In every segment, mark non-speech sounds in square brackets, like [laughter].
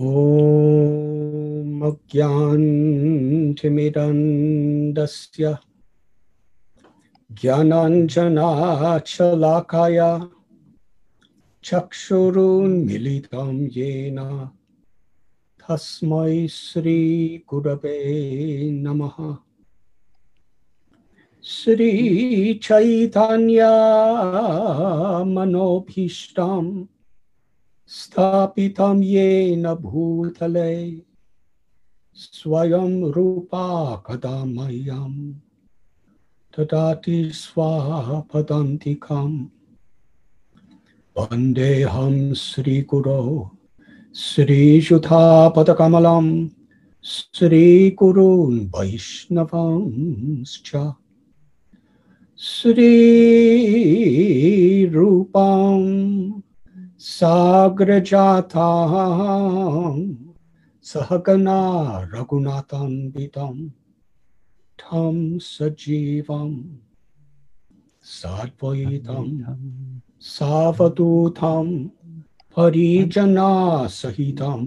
ॐ अज्ञानतिमिरन्दस्य ज्ञानाञ्जनाशलाकाय चक्षुरुन्मिलितं येन तस्मै श्रीगुरवे नमः। स्थापितं येन भूतले, स्वयं रूपा कदा मह्यं। ददाति स्वापदन्तिकम् वन्देऽहं श्रीगुरो श्रीयुधापदकमलं श्रीगुरून् वैष्णवंश्च। श्रीरूपाम् साग्रजातां सहगना रघुनाथान्वितं ठं सजीवं साद्वैतं सावधूतं परिजनासहितं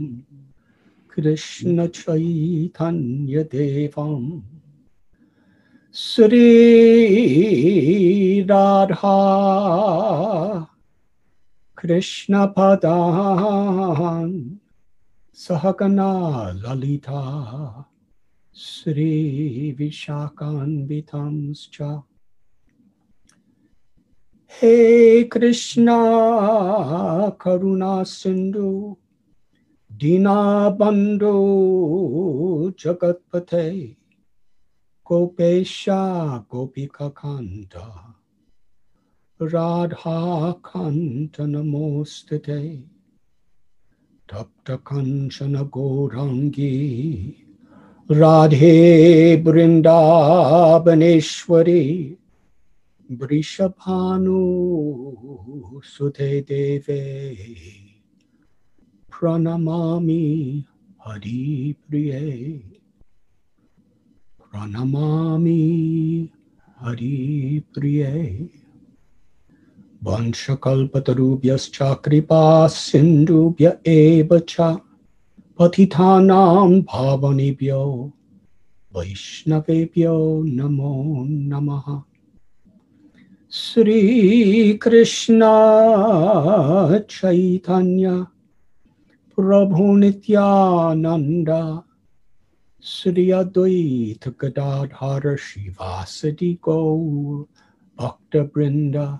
कृष्णचैतन्यदेवं श्रीराधा कृष्णपदान् सहगना ललिता श्रीविशाखान्वितांश्च हे कृष्णा करुणा सिन्धु दीनाबन्धो जगत्पथे गोपेशा गोपिकान्ता राधाकान्त नमोऽस्तुते तप्तकञ्चन गौराङ्गी राधे वृन्दावनेश्वरी वृषभानु सुते देवे प्रणमामि हरिप्रिये प्रणमामि हरिप्रिये वंशकल्पतरुभ्यश्च कृपा सिन्धुभ्य एव च भावनेभ्यो, वैष्णवेभ्यो नमो नमः। श्रीकृष्ण चैतन्य प्रभु नित्यानन्द श्री अद्वैत गदाधर शिवासदि भक्तवृन्द।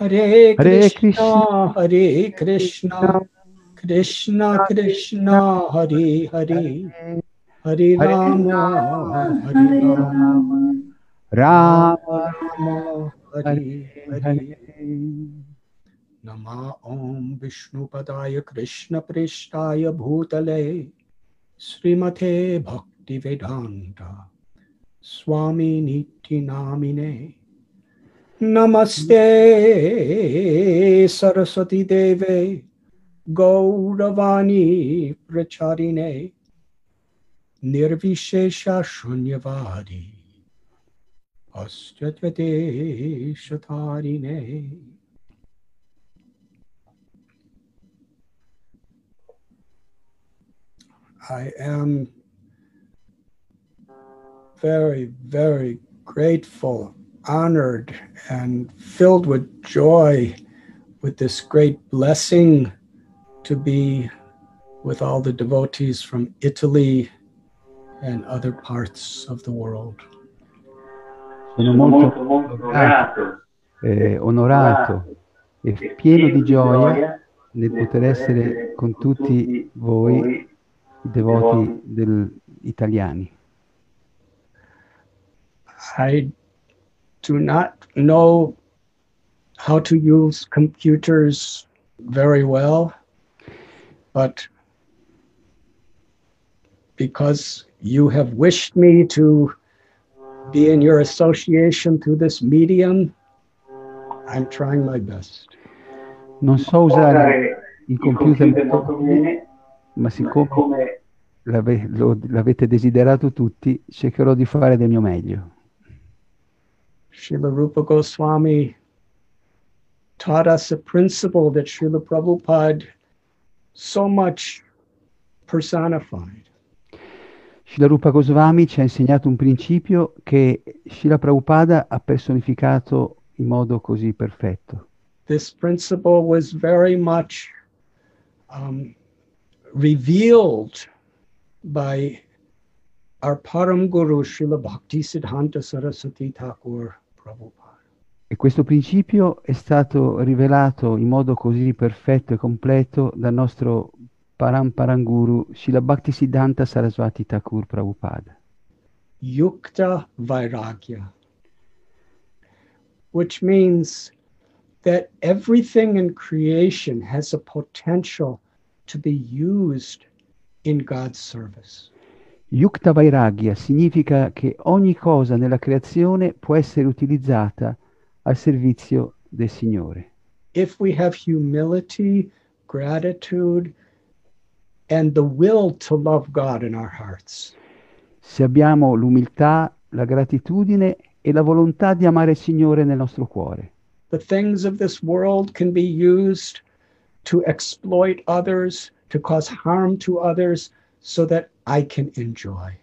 हरे कृष्णा हरे कृष्णा कृष्णा कृष्णा हरे हरे हरे राम हरे राम राम राम हरे हरे नमा ओम विष्णुपदाय कृष्णप्रेष्ठाय भूतले श्रीमते भक्तिवेदान्त। स्वामी नित्य नामिने। Namaste Saraswati Deve Gauravani Pracharine Nirvishesha Shunyavadi Astyadvate Shatarine I am very, very grateful, honored, and filled with joy with this great blessing to be with all the devotees from Italy and other parts of the world. Sono molto, molto grato, eh, onorato e pieno di gioia nel poter essere con tutti voi, i devoti del- italiani. I do not know how to use computers very well, but because you have wished me to be in your association through this medium, I'm trying my best. Non so usare il computer molto ma siccome l'avete desiderato tutti, cercherò di fare del mio meglio. Srila Rupa Goswami taught us a principle that Srila Prabhupada so much personified. Srila Rupa Goswami ci ha insegnato un principio che Srila Prabhupada ha personificato in modo così perfetto. This principle was very much um, revealed by our Param Guru Srila Bhakti Siddhanta Saraswati Thakur. E questo principio è stato rivelato in modo così perfetto e completo dal nostro Param Paranguru Srila Bhaktisiddhanta Saraswati Thakur Prabhupada. Yukta Vairagya, which means that everything in creation has a potential to be used in God's service. Yukta Vairagya significa che ogni cosa nella creazione può essere utilizzata al servizio del Signore. If we have humility, gratitude, and the will to love God in our hearts, Se abbiamo l'umiltà, la gratitudine e la volontà di amare il Signore nel nostro cuore. the things of this world can be used to exploit others, to cause harm to others, so that I can enjoy.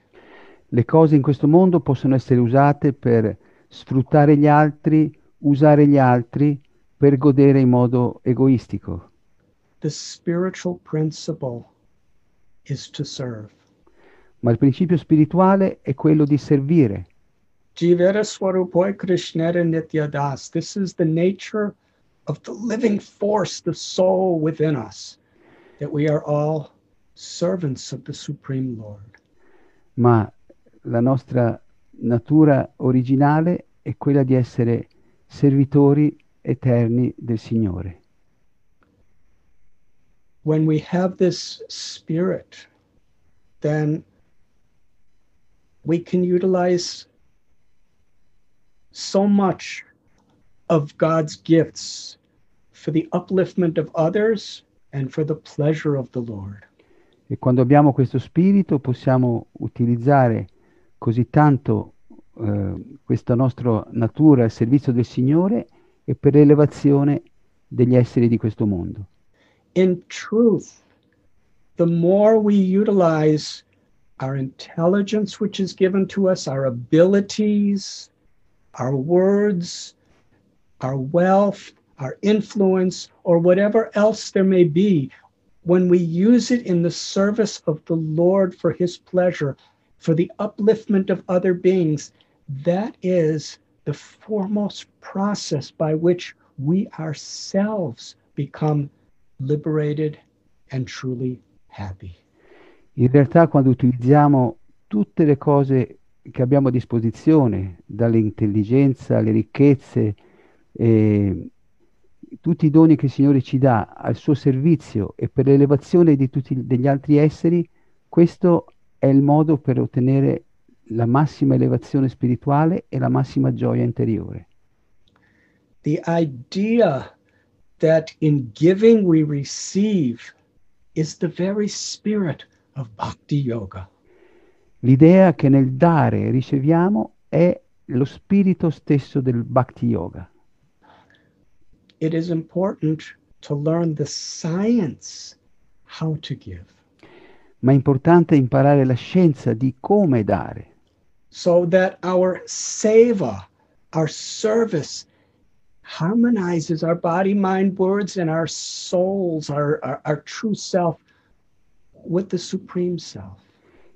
Le cose in questo mondo possono essere usate per sfruttare gli altri, usare gli altri per godere in modo egoistico. The spiritual principle is to serve. Ma il principio spirituale è quello di servire. Jivera Swarupoi Krishnera Nityadas. This is the nature of the living force, the soul within us, that we are all servants of the Supreme Lord. Ma la nostra natura originale è quella di essere servitori eterni del Signore. When we have this spirit, then we can utilize so much of God's gifts for the upliftment of others and for the pleasure of the Lord. E quando abbiamo questo spirito possiamo utilizzare così tanto eh, questa nostra natura al servizio del Signore e per l'elevazione degli esseri di questo mondo. In truth, the more we utilize our intelligence, which is given to us, our abilities, our words, our wealth, our influence, or whatever else there may be, when we use it in the service of the Lord for His pleasure, for the upliftment of other beings, that is the foremost process by which we ourselves become liberated and truly happy. In realtà quando utilizziamo tutte le cose che abbiamo a disposizione, dall'intelligenza alle ricchezze, e tutti i doni che il Signore ci dà al suo servizio e per l'elevazione di tutti degli altri esseri, questo è il modo per ottenere la massima elevazione spirituale e la massima gioia interiore. The idea that in giving we receive is the very spirit of bhakti yoga. L'idea che nel dare riceviamo è lo spirito stesso del Bhakti Yoga. It is important to learn the science how to give Ma è importante imparare la scienza di come dare, so that our seva, our service, harmonizes our body, mind, words, and our souls, our, our, our true self with the Supreme Self.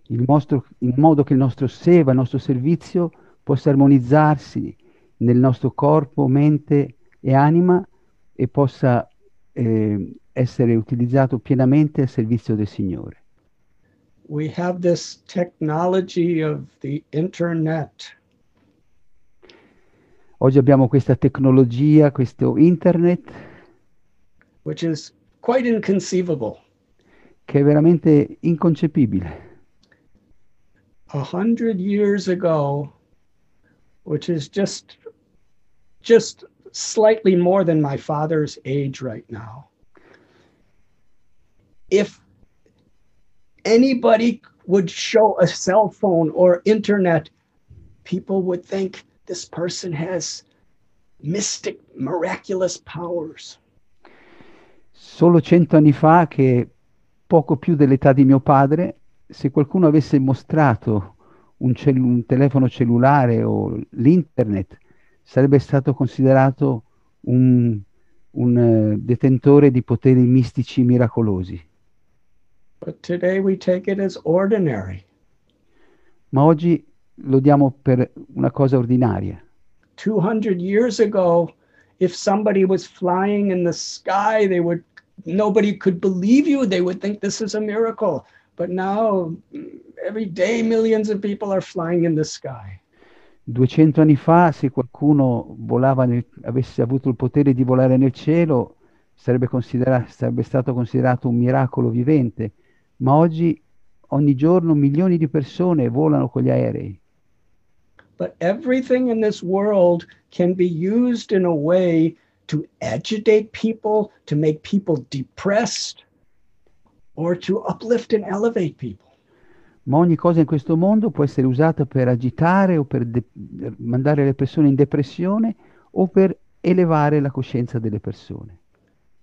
il nostro- in modo che il nostro seva, il nostro servizio possa armonizzarsi nel nostro corpo, mente e anima e possa eh, essere utilizzato pienamente al servizio del Signore. We have this technology of the internet Oggi abbiamo questa tecnologia, questo internet, which is quite inconceivable. che è veramente inconcepibile. a hundred years ago, which is just just slightly more than my father's age right now. If anybody would show a cell phone or internet, people would think this person has mystic, miraculous powers. Solo cento anni fa, che poco più dell'età di mio padre, se qualcuno avesse mostrato un, un telefono cellulare o l'internet, sarebbe stato considerato un, un uh, detentore di poteri mistici miracolosi. Ma oggi lo diamo per una cosa ordinaria. 200 years ago, if somebody was flying in the sky, they would nobody could believe you. They would think this is a miracle. But now every day millions of people are flying in the sky. 200 anni fa, se qualcuno nel, avesse avuto il potere di volare nel cielo, sarebbe, sarebbe stato considerato un miracolo vivente, ma oggi ogni giorno milioni di persone volano con gli aerei. But everything in this world can be used in a way to agitate people, to make people depressed, or to uplift and elevate people. Ma ogni cosa in questo mondo può essere usata per agitare o per de- mandare le persone in depressione o per elevare la coscienza delle persone.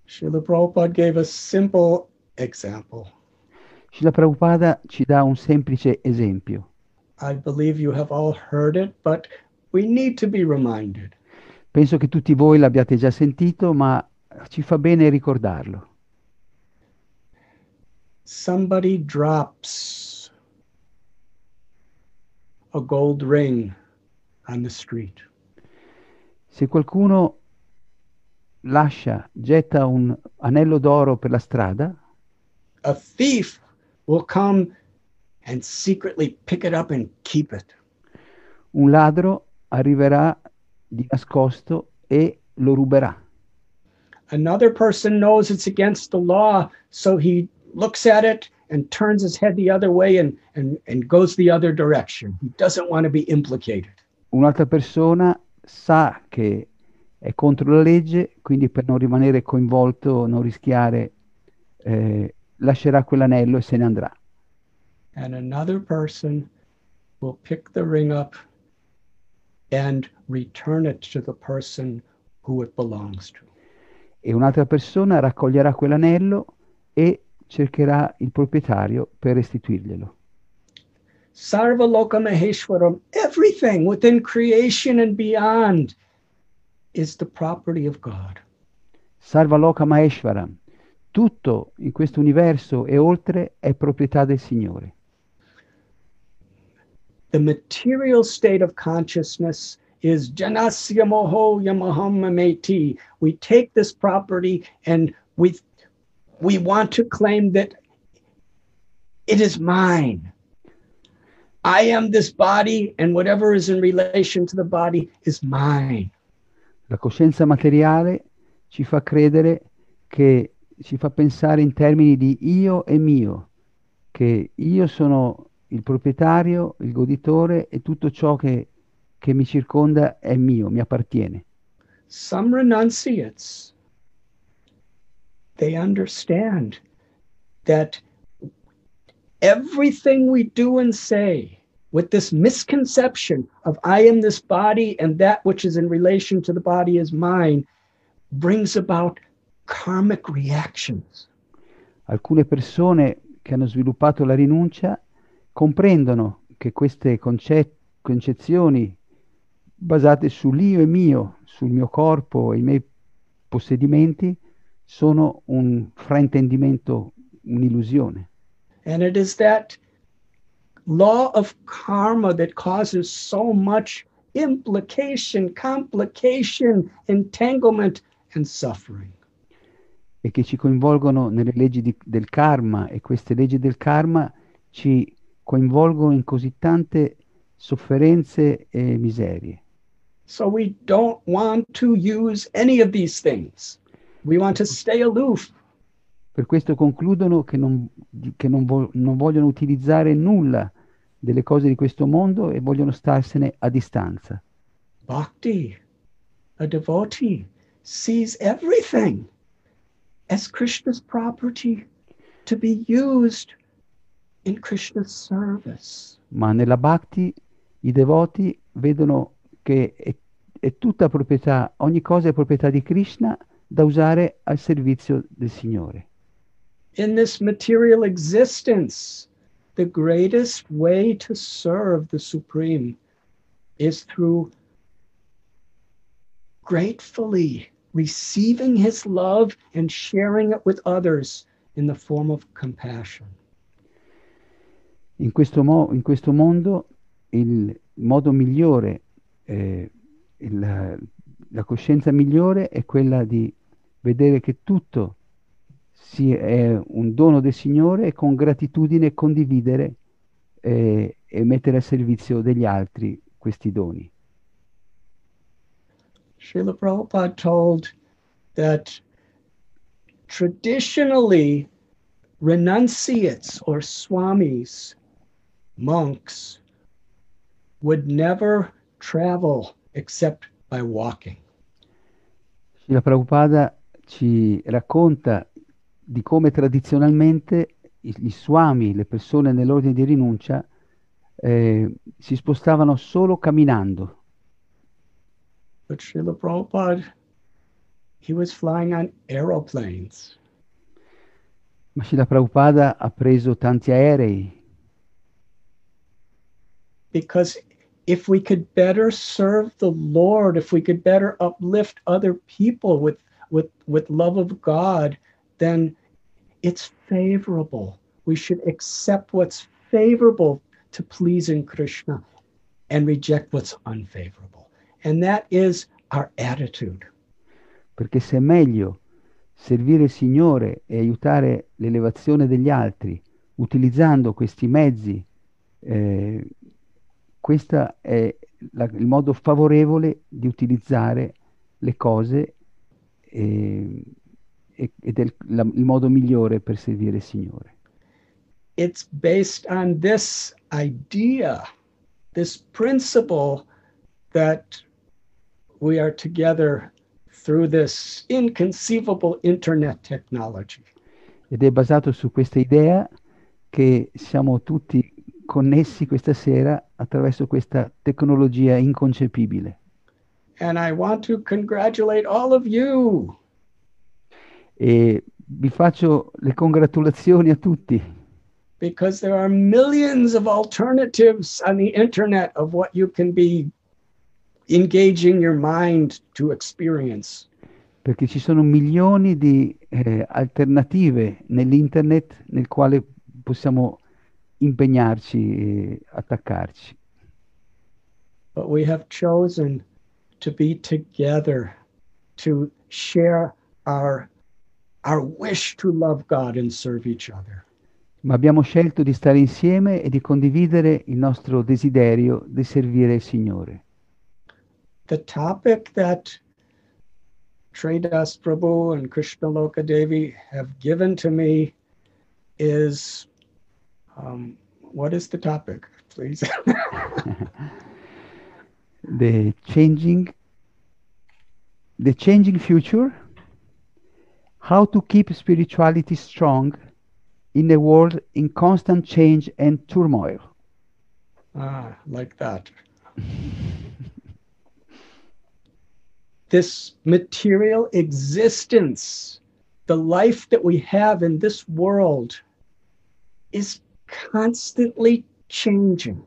Srila Prabhupada gave a simple example. Srila Prabhupada ci dà un semplice esempio. I believe you have all heard it, but we need to be reminded. Penso che tutti voi l'abbiate già sentito, ma ci fa bene ricordarlo. Somebody drops a gold ring on the street. Se qualcuno lascia, getta un anello d'oro per la strada, a thief will come and secretly pick it up and keep it. Un ladro arriverà di nascosto e lo ruberà. Another person knows it's against the law, so he looks at it and turns his head the other way and, and, and goes the other direction. He doesn't want to be implicated. Un'altra persona sa che è contro la legge, quindi per non rimanere coinvolto, non rischiare, eh, lascerà quell'anello e se ne andrà. And another person will pick the ring up and return it to the person who it belongs to. E un'altra persona raccoglierà quell'anello e cercherà il proprietario per restituirglielo. Sarva Loka Maheshwaram, everything within creation and beyond is the property of God. Sarva Loka Maheshwaram, tutto in questo universo e oltre è proprietà del Signore. The material state of consciousness is janasya moho yamaham. We take this property and we we want to claim that it is mine. I am this body, and whatever is in relation to the body is mine. La coscienza materiale ci fa credere che ci fa pensare in termini di io e mio, che io sono il proprietario, il goditore e tutto ciò che, che mi circonda è mio, mi appartiene. Some renunciates they understand that everything we do and say with this misconception of I am this body and that which is in relation to the body is mine brings about karmic reactions. Alcune persone che hanno sviluppato la rinuncia comprendono che queste concet- concezioni basate sull'io e mio, sul mio corpo e i miei possedimenti, sono un fraintendimento, un'illusione. And it is that law of karma that causes so much implication, complication, entanglement and suffering. E che ci coinvolgono nelle leggi di, del karma e queste leggi del karma ci coinvolgono in così tante sofferenze e miserie. So we don't want to use any of these things. We want to stay aloof. Per questo concludono che non, che non, vo- non vogliono utilizzare nulla delle cose di questo mondo e vogliono starsene a distanza. Bhakti, a devotee, sees everything as Krishna's property to be used in Krishna's service. Ma nella bhakti i devoti vedono che è, è tutta proprietà, ogni cosa è proprietà di Krishna da usare al servizio del Signore. In this material existence, the greatest way to serve the Supreme is through gratefully receiving His love and sharing it with others in the form of compassion. In questo, mo- in questo mondo il modo migliore, eh, il, la coscienza migliore è quella di vedere che tutto si è un dono del Signore e con gratitudine condividere eh, e mettere a servizio degli altri questi doni. Srila Prabhupada told that traditionally renunciates or swamis, monks, would never travel except by walking. Srila Prabhupada ci racconta di come tradizionalmente gli swami, le persone nell'ordine di rinuncia, eh, si spostavano solo camminando. But Srila Prabhupada, he was flying on aeroplanes. Ma Srila Prabhupada ha preso tanti aerei. Because if we could better serve the Lord, if we could better uplift other people with with with love of God, then it's favorable. We should accept what's favorable to pleasing Krishna and reject what's unfavorable. And that is our attitude. Perché se è meglio servire il Signore e aiutare l'elevazione degli altri utilizzando questi mezzi, eh, questo è la, il modo favorevole di utilizzare le cose eh, ed è il, la, il modo migliore per servire il Signore. It's based on this idea, this principle that we are together through this inconceivable internet technology. Ed è basato su questa idea che siamo tutti connessi questa sera attraverso questa tecnologia inconcepibile. E vi faccio le congratulazioni a tutti. Because there are millions of alternatives on the internet of what you can be engaging your mind to experience. Perché ci sono milioni di eh, alternative nell'internet nel quale possiamo impegnarci e attaccarci. But we have chosen to be together to share our our wish to love God and serve each other. Ma abbiamo scelto di stare insieme e di condividere il nostro desiderio di servire il Signore. The topic that Tradas Prabhu and Krishna Loka Devi have given to me is um, what is the topic, please? [laughs] [laughs] the changing the changing future how to keep spirituality strong in a world in constant change and turmoil. Ah, like that. this material existence, the life that we have in this world, is constantly changing.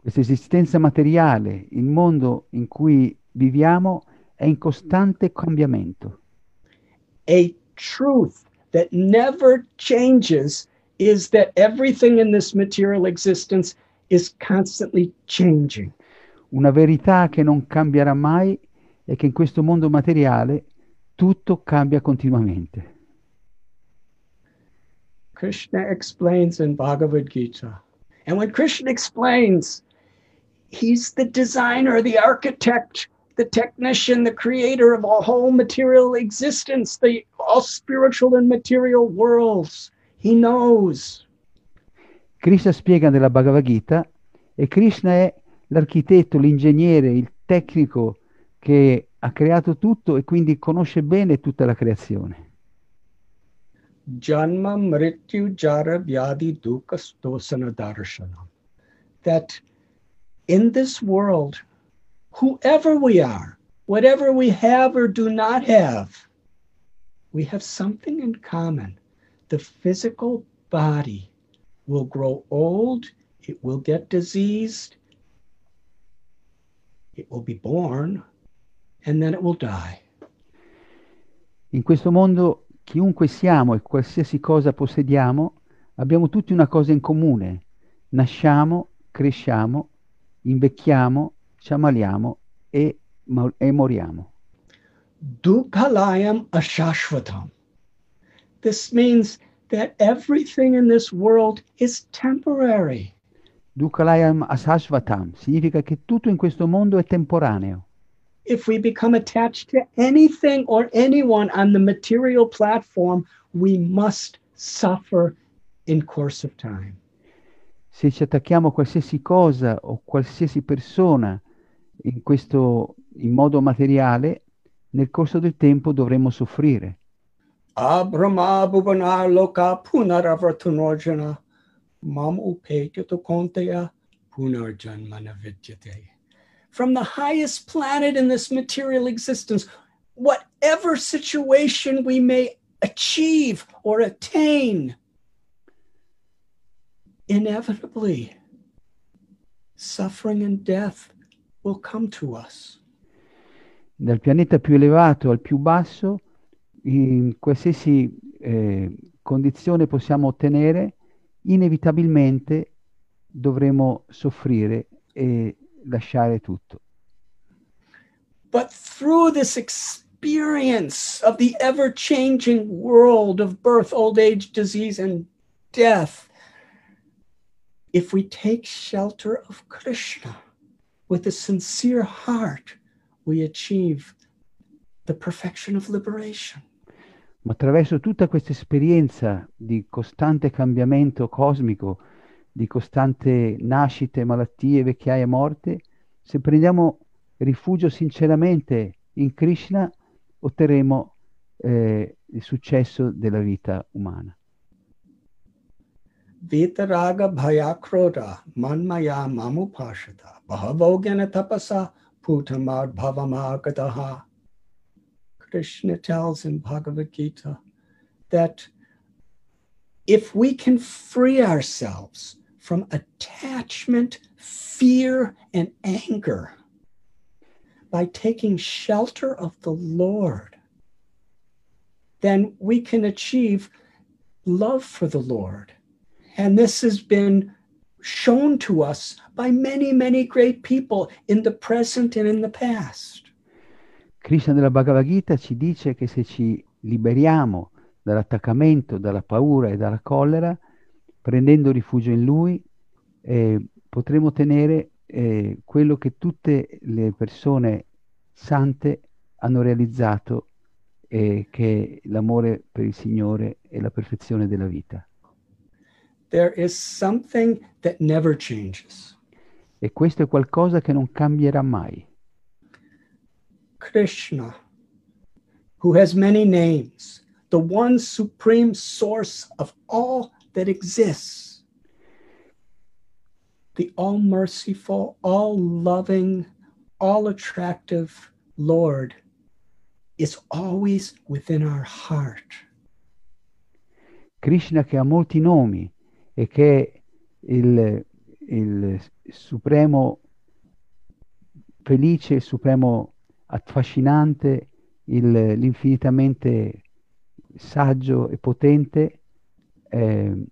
Questa esistenza materiale, il mondo in cui viviamo, è in costante cambiamento. a truth that never changes is that everything in this material existence is constantly changing. Una verità che non cambierà mai è che in questo mondo materiale tutto cambia continuamente. Krishna explains in Bhagavad Gita. And when Krishna explains, he's the designer, the architect the technician, the creator of a whole material existence, the all spiritual and material worlds. He knows. Krishna spiega nella Bhagavad Gita e Krishna è l'architetto, l'ingegnere, il tecnico che ha creato tutto e quindi conosce bene tutta la creazione. Janma Mrityu Jara Vyadi Dukkha Stosana Darshanam. That in this world, whoever we are, whatever we have or do not have, we have something in common. The physical body will grow old, it will get diseased, it will be born, and then it will die. In questo mondo, chiunque siamo e qualsiasi cosa possediamo, abbiamo tutti una cosa in comune. Nasciamo, cresciamo, invecchiamo, ci ammaliamo e, e moriamo. Dukhalayam ashashvatam. This means that everything in this world is temporary. Dukhalayam ashashvatam significa che tutto in questo mondo è temporaneo. If we become attached to anything or anyone on the material platform, we must suffer in course of time. Se ci attacchiamo a qualsiasi cosa o qualsiasi persona in questo in modo materiale, nel corso del tempo dovremo soffrire. Abrama bhuvanar loka punaravartunojana mam upekyato konteya punarjanmana vidyate. From the highest planet in this material existence, whatever situation we may achieve or attain, inevitably, suffering and death will come to us. Dal pianeta più elevato al più basso, in qualsiasi eh, condizione possiamo ottenere, inevitabilmente dovremo soffrire e lasciare tutto. But through this experience of the ever changing world of birth, old age, disease, and death, if we take shelter of Krishna with a sincere heart, we achieve the perfection of liberation. Ma attraverso tutta questa esperienza di costante cambiamento cosmico, di costante nascite, malattie, vecchiaia, morte, se prendiamo rifugio sinceramente in Krishna, otterremo eh, il successo della vita umana. Vitaraga bhayakroda manmaya mamupashata bhavogana tapasa putamad bhavamagadaha. Krishna tells in Bhagavad Gita that if we can free ourselves from attachment, fear, and anger by taking shelter of the Lord, then we can achieve love for the Lord. And this has been shown to us by many, many great people in the present and in the past. Krishna della Bhagavad Gita ci dice che se ci liberiamo dall'attaccamento, dalla paura e dalla collera, prendendo rifugio in Lui, eh, potremo ottenere eh, quello che tutte le persone sante hanno realizzato, eh, che è l'amore per il Signore e la perfezione della vita. There is something that never changes. E questo è qualcosa che non cambierà mai. Krishna, who has many names, the one supreme source of all that exists, the all merciful, all loving, all attractive Lord is always within our heart. Krishna che ha molti nomi e che il, il supremo felice, il supremo affascinante, il, l'infinitamente saggio e potente, eh,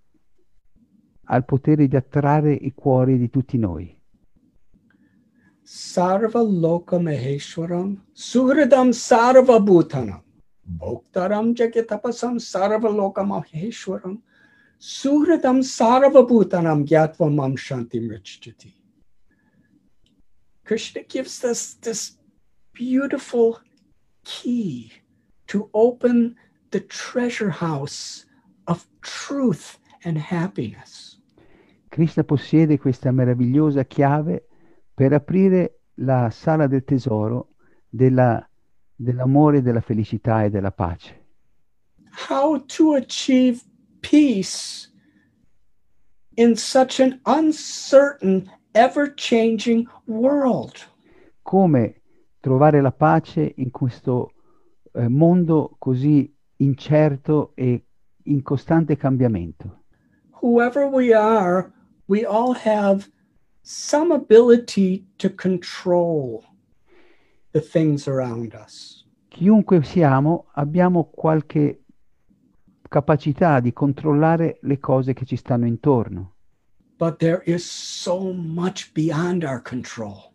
ha il potere di attrarre i cuori di tutti noi. Sarva Loka Maheshwaram Suhridam Sarva Bhutanam Bhoktaram Jagatapasam Sarva Loka Maheshwaram Suhridam Sarva Bhutanam Gyatva Mam Shanti Mrichjati. Krishna gives us this beautiful key to open the treasure house of truth and happiness. Krishna possiede questa meravigliosa chiave per aprire la sala del tesoro della, dell'amore, della felicità e della pace. How to achieve peace in such an uncertain, ever changing world. Come trovare la pace in questo eh, mondo così incerto e in costante cambiamento. Whoever we are, we all have some ability to control the things around us. Chiunque siamo, abbiamo qualche capacità di controllare le cose che ci stanno intorno. But there is so much beyond our control.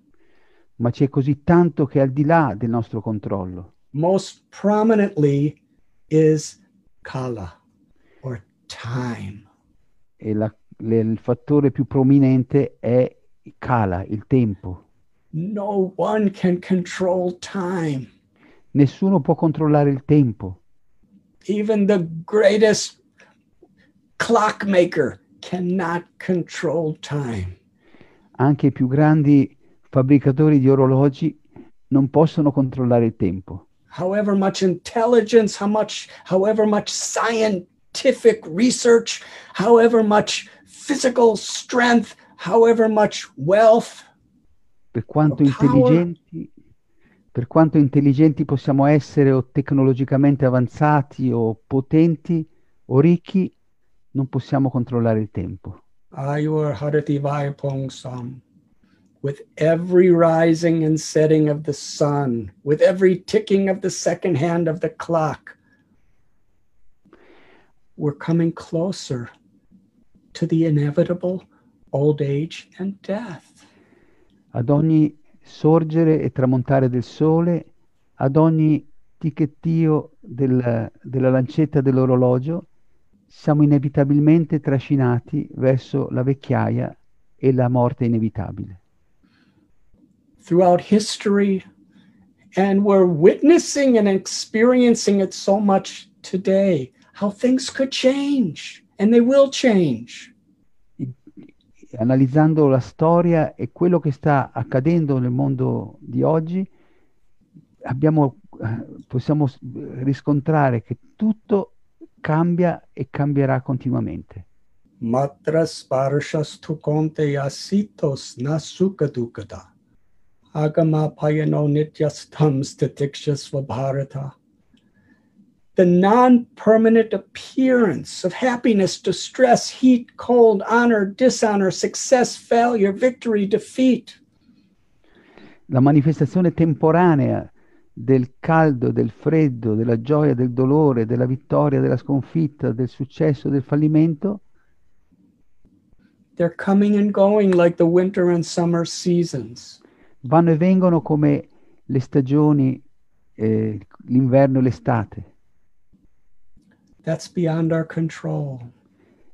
Ma c'è così tanto che è al di là del nostro controllo. Most prominently is kala or time. E la, le, il fattore più prominente è kala, il tempo. No one can control time. Nessuno può controllare il tempo. Even the greatest clockmaker cannot control time. Anche i più grandi fabbricatori di orologi non possono controllare il tempo. However much intelligence, how much, however much scientific research, however much physical strength, however much wealth, Per quanto intelligenti, per quanto intelligenti possiamo essere o tecnologicamente avanzati o potenti o ricchi, non possiamo controllare il tempo. Ayur Harati Vaipong Sam. With every rising and setting of the sun, with every ticking of the second hand of the clock, we're coming closer to the inevitable old age and death. Ad ogni sorgere e tramontare del sole, ad ogni ticchettio del- della lancetta dell'orologio, siamo inevitabilmente trascinati verso la vecchiaia e la morte inevitabile. Throughout history, and we're witnessing and experiencing it so much today, how things could change and they will change. Analizzando la storia e quello che sta accadendo nel mondo di oggi, abbiamo, eh, possiamo riscontrare che tutto cambia e cambierà continuamente. Matras parshas tu konte yasitos nasukadukada. Agama payano nityastam statikshas vabharata. The non permanent appearance of happiness, distress, heat, cold, honor, dishonor, success, failure, victory, defeat. La manifestazione temporanea del caldo, del freddo, della gioia, del dolore, della vittoria, della sconfitta, del successo, del fallimento, They're coming and going like the winter and summer seasons. vanno e vengono come le stagioni, eh, l'inverno e l'estate, That's beyond our control.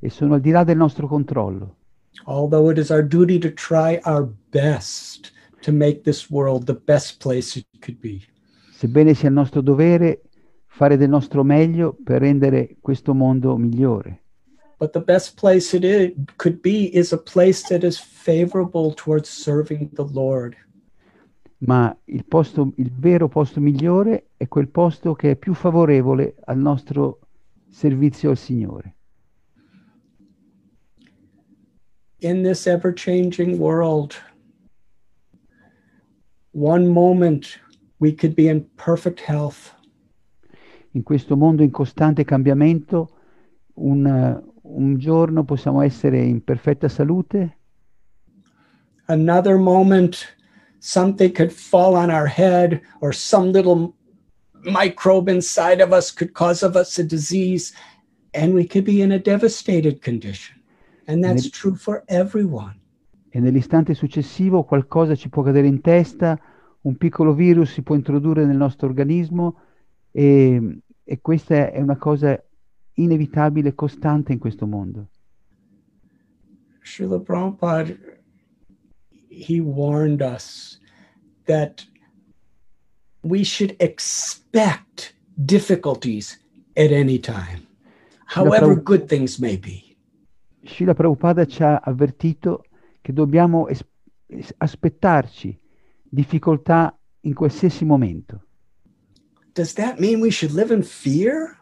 e sono al di là del nostro controllo. although it is our duty to try our best to make this world the best place it could be. Sebbene sia il nostro dovere fare del nostro meglio per rendere questo mondo migliore. But the best place it is, could be is a place that is favorable towards serving the Lord. Ma il, posto, il vero posto migliore è quel posto che è più favorevole al nostro servizio al Signore. In this ever changing world, one moment we could be in perfect health, In questo mondo in costante cambiamento, un, un giorno possiamo essere in perfetta salute, another moment something could fall on our head or some little microbe inside of us could cause of us a disease and we could be in a devastated condition and that's Nel- true for everyone e nell'istante successivo qualcosa ci può cadere in testa, un piccolo virus si può introdurre nel nostro organismo e, e questa è una cosa inevitabile, costante in questo mondo. Srila Prabhupada he warned us that we should expect difficulties at any time however good things may be Srila Prabhupada ci ha avvertito che dobbiamo es- aspettarci difficoltà in qualsiasi momento. Does that mean we should live in fear?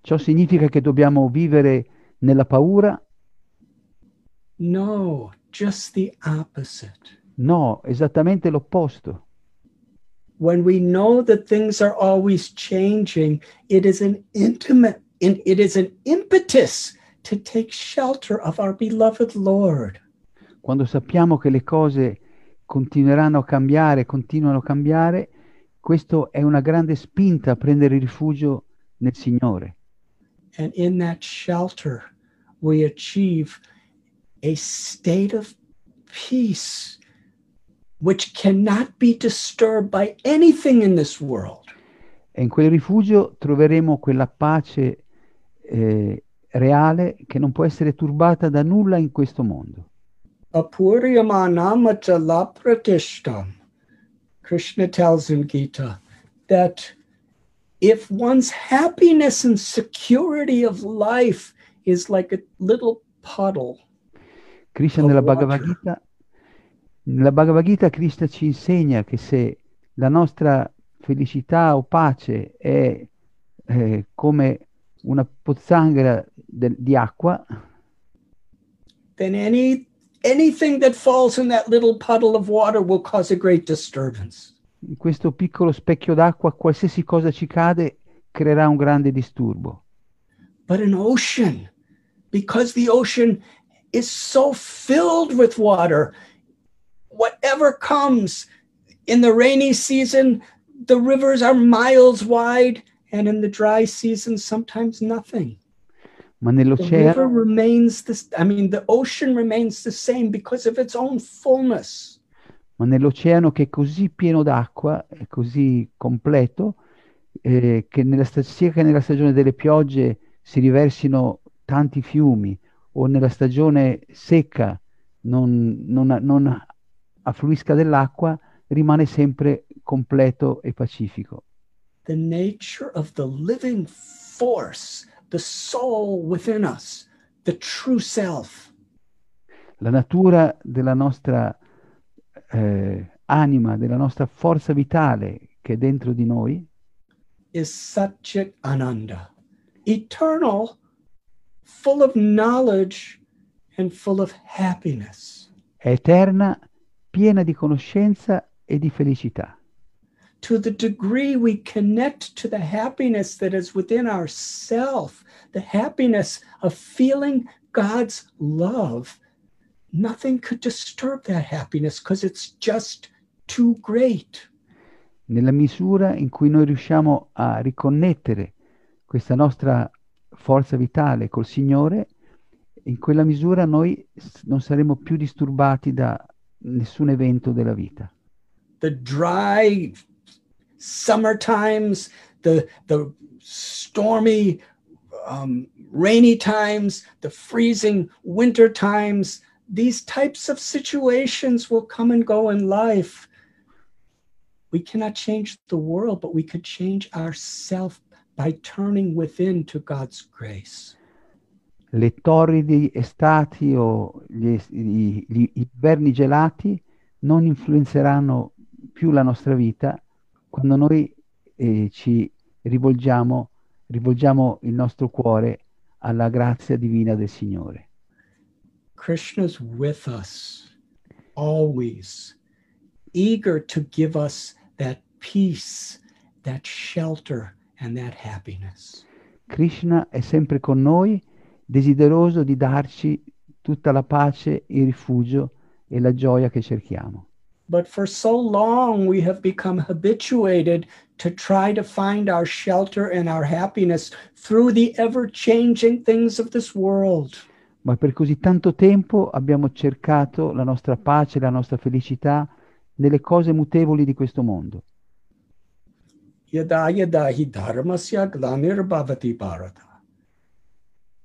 Ciò significa che dobbiamo vivere nella paura? No, just the opposite. No, esattamente l'opposto. When we know that things are always changing, it is an intimate, and it is an impetus to take shelter of our beloved Lord. Quando sappiamo che le cose continueranno a cambiare, continuano a cambiare, questo è una grande spinta a prendere rifugio nel Signore. And in that shelter, we achieve a state of peace which cannot be disturbed by anything in this world. E in quel rifugio troveremo quella pace eh, reale che non può essere turbata da nulla in questo mondo. Krishna tells in Gita that if one's happiness and security of life is like a little puddle. Krishna nella Bhagavad Gita, nella Bhagavad Gita Krishna ci insegna che se la nostra felicità o pace è eh, come una pozzanghera de, di acqua, then any anything that falls in that little puddle of water will cause a great disturbance. In questo piccolo specchio d'acqua, qualsiasi cosa ci cade creerà un grande disturbo. But an ocean, because the ocean is so filled with water, whatever comes in the rainy season, the rivers are miles wide, and in the dry season, sometimes nothing. Ma nell'oceano, The river remains this, I mean, the ocean remains the same because of its own fullness. ma nell'oceano che è così pieno d'acqua, è così completo, eh, che nella sta- sia che nella stagione delle piogge si riversino tanti fiumi o nella stagione secca non, non- non affluisca dell'acqua, rimane sempre completo e pacifico. The nature of the living force, the soul within us, the true self, La natura della nostra eh, anima, della nostra forza vitale che è dentro di noi, is Satchit Ananda, eternal, full of knowledge and full of happiness. è eterna, piena di conoscenza e di felicità. To the degree we connect to the happiness that is within ourself, the happiness of feeling God's love, nothing could disturb that happiness because it's just too great. nella misura in cui noi riusciamo a riconnettere questa nostra forza vitale col Signore, in quella misura noi non saremo più disturbati da nessun evento della vita. the dry summer times, the the stormy um, rainy times, the freezing winter times. These types of situations will come and go in life. We cannot change the world, but we could change ourselves by turning within to God's grace. Le torridi estati o gli, gli- gli inverni gelati non influenzeranno più la nostra vita quando noi eh, ci rivolgiamo, rivolgiamo il nostro cuore alla grazia divina del Signore. Krishna's with us always, eager to give us that peace, that shelter, and that happiness. Krishna è sempre con noi, desideroso di darci tutta la pace, il rifugio e la gioia che cerchiamo. But for so long, we have become habituated to try to find our shelter and our happiness through the ever changing things of this world. Ma per così tanto tempo abbiamo cercato la nostra pace, la nostra felicità nelle cose mutevoli di questo mondo. Yada yada hi dharmasya glanir bharata.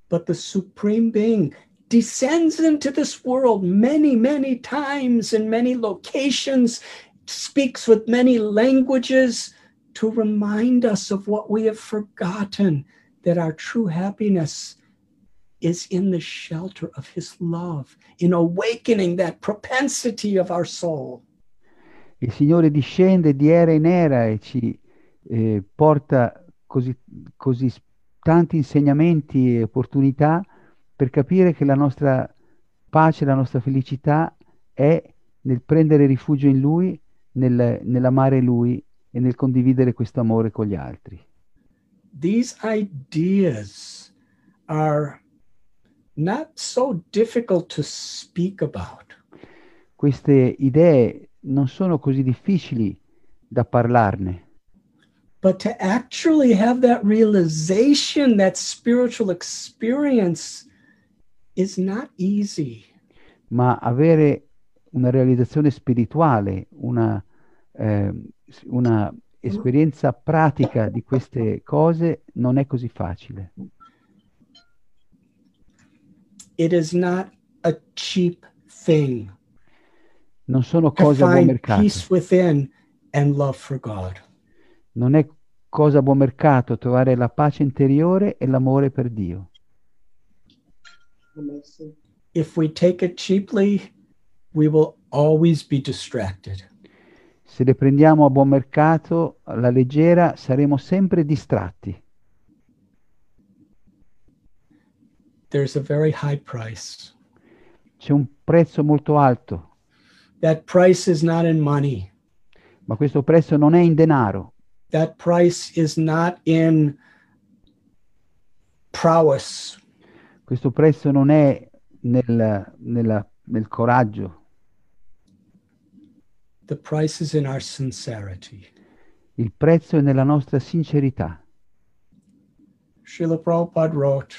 But the Supreme Being descends into this world many, many times in many locations, speaks with many languages to remind us of what we have forgotten that our true happiness is in the shelter of his love, in awakening that propensity of our soul. Il Signore discende di era in era e ci eh, porta così, così tanti insegnamenti e opportunità per capire che la nostra pace, la nostra felicità è nel prendere rifugio in Lui, nel, nell'amare Lui e nel condividere questo amore con gli altri. These ideas are not so difficult to speak about. Queste idee non sono così difficili da parlarne. But to actually have that realization, that spiritual experience is not easy. Ma avere una realizzazione spirituale, una, eh, una esperienza pratica di queste cose non è così facile. It is not a cheap thing. Non sono cose a buon mercato. Peace within and love for God. Non è cosa a buon mercato trovare la pace interiore e l'amore per Dio. If we take it cheaply, we will always be distracted. Se le prendiamo a buon mercato, alla leggera, saremo sempre distratti. There's a very high price. C'è un prezzo molto alto. That price is not in money. Ma questo prezzo non è in denaro. That price is not in prowess. Questo prezzo non è nel, nella, nel coraggio. The price is in our sincerity. Il prezzo è nella nostra sincerità. Srila Prabhupada wrote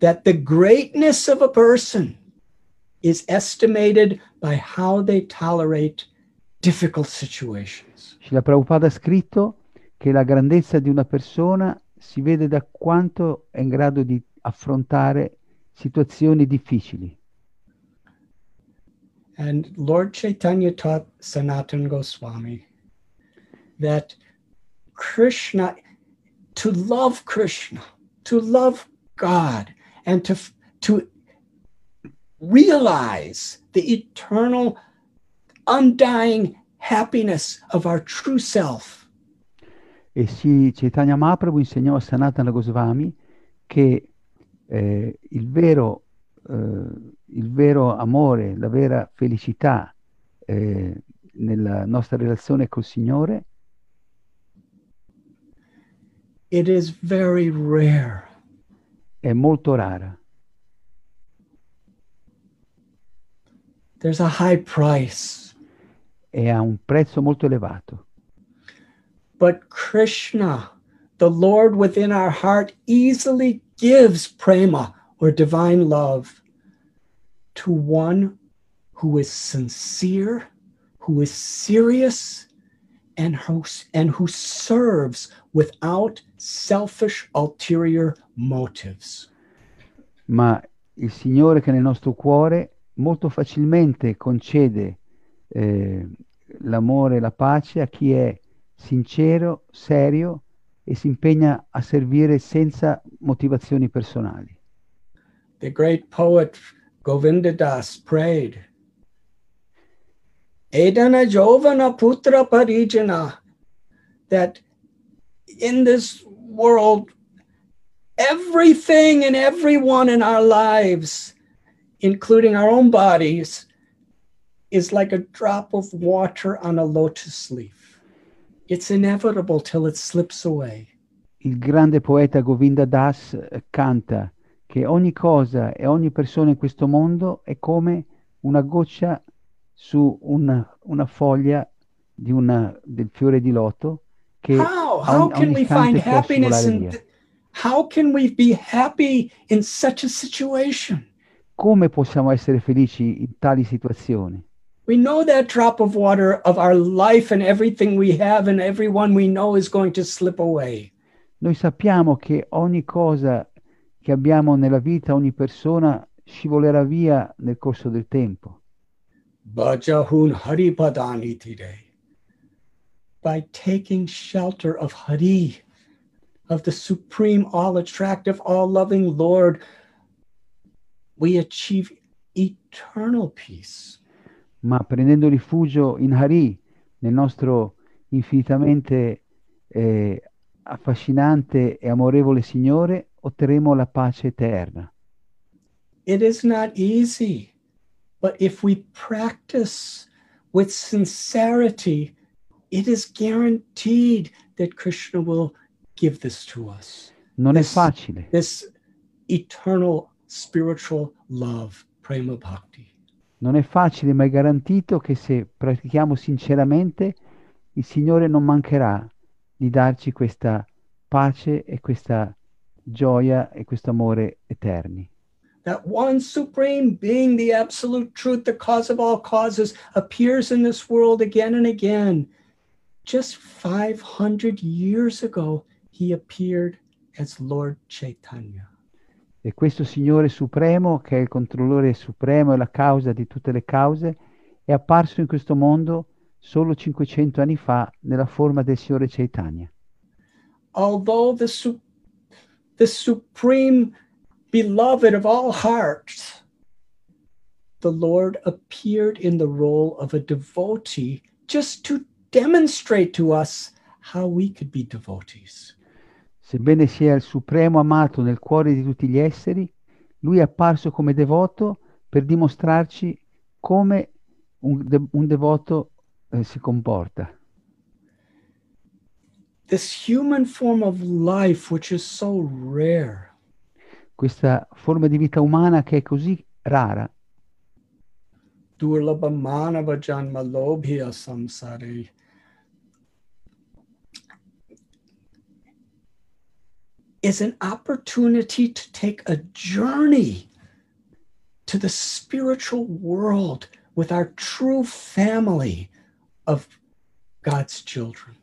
that the greatness of a person is estimated by how they tolerate difficult situations. Srila Prabhupada ha scritto che la grandezza di una persona si vede da quanto è in grado di affrontare situazioni difficili. And Lord Chaitanya taught Sanatan Goswami that Krishna, to love Krishna, to love God, and to, to realize the eternal, undying happiness of our true self. E si, Chaitanya Mahaprabhu insegnò a Sanatana Goswami che eh, il vero eh, il vero amore, la vera felicità eh, nella nostra relazione col Signore? It is very rare. È molto rara. There's a high price. E ha un prezzo molto elevato. But Krishna, the Lord within our heart, easily gives prema or divine love to one who is sincere, who is serious, and who, and who serves without selfish ulterior motives. Ma il Signore che nel nostro cuore molto facilmente concede eh, l'amore e la pace a chi è sincero, serio e si impegna a servire senza motivazioni personali. The great poet Govinda Das prayed, Edana Jovana Putra Parijana, that in this world, everything and everyone in our lives, including our own bodies, is like a drop of water on a lotus leaf. It's inevitable till it slips away. Il grande poeta Govinda Das canta che ogni cosa e ogni persona in questo mondo è come una goccia su una, una foglia di una, del fiore di loto che how? How can we find happiness in, how can we be happy in such a situation? Come possiamo essere felici in tali situazioni? We know that drop of water of our life and everything we have and everyone we know is going to slip away. Noi sappiamo che ogni cosa che abbiamo nella vita, ogni persona scivolerà via nel corso del tempo. Haripadani today. By taking shelter of Hari. of the supreme, all attractive, all loving Lord, we achieve eternal peace. Ma prendendo rifugio in Hari, nel nostro infinitamente eh, affascinante e amorevole Signore, otterremo la pace eterna. It is not easy, but if we practice with sincerity, it is guaranteed that Krishna will give this to us. Non This- è facile, This eternal spiritual love, prema bhakti. Non è facile, ma è garantito che se pratichiamo sinceramente, il Signore non mancherà di darci questa pace e questa gioia e questo amore eterni. That one supreme being, the absolute truth, the cause of all causes, appears in this world again and again. Just 500 years ago, he appeared as Lord Chaitanya. E questo Signore Supremo, che è il controllore supremo e la causa di tutte le cause, è apparso in questo mondo solo 500 anni fa nella forma del Signore Chaitanya. Although the, su- the supreme beloved of all hearts, the Lord appeared in the role of a devotee just to demonstrate to us how we could be devotees. Sebbene sia il supremo amato nel cuore di tutti gli esseri, lui è apparso come devoto per dimostrarci come un, de- un devoto eh, si comporta. This human form of life, which is so rare, Questa forma di vita umana che è così rara, durlabha manava janma Is an opportunity to take a journey to the spiritual world with our true family of God's children.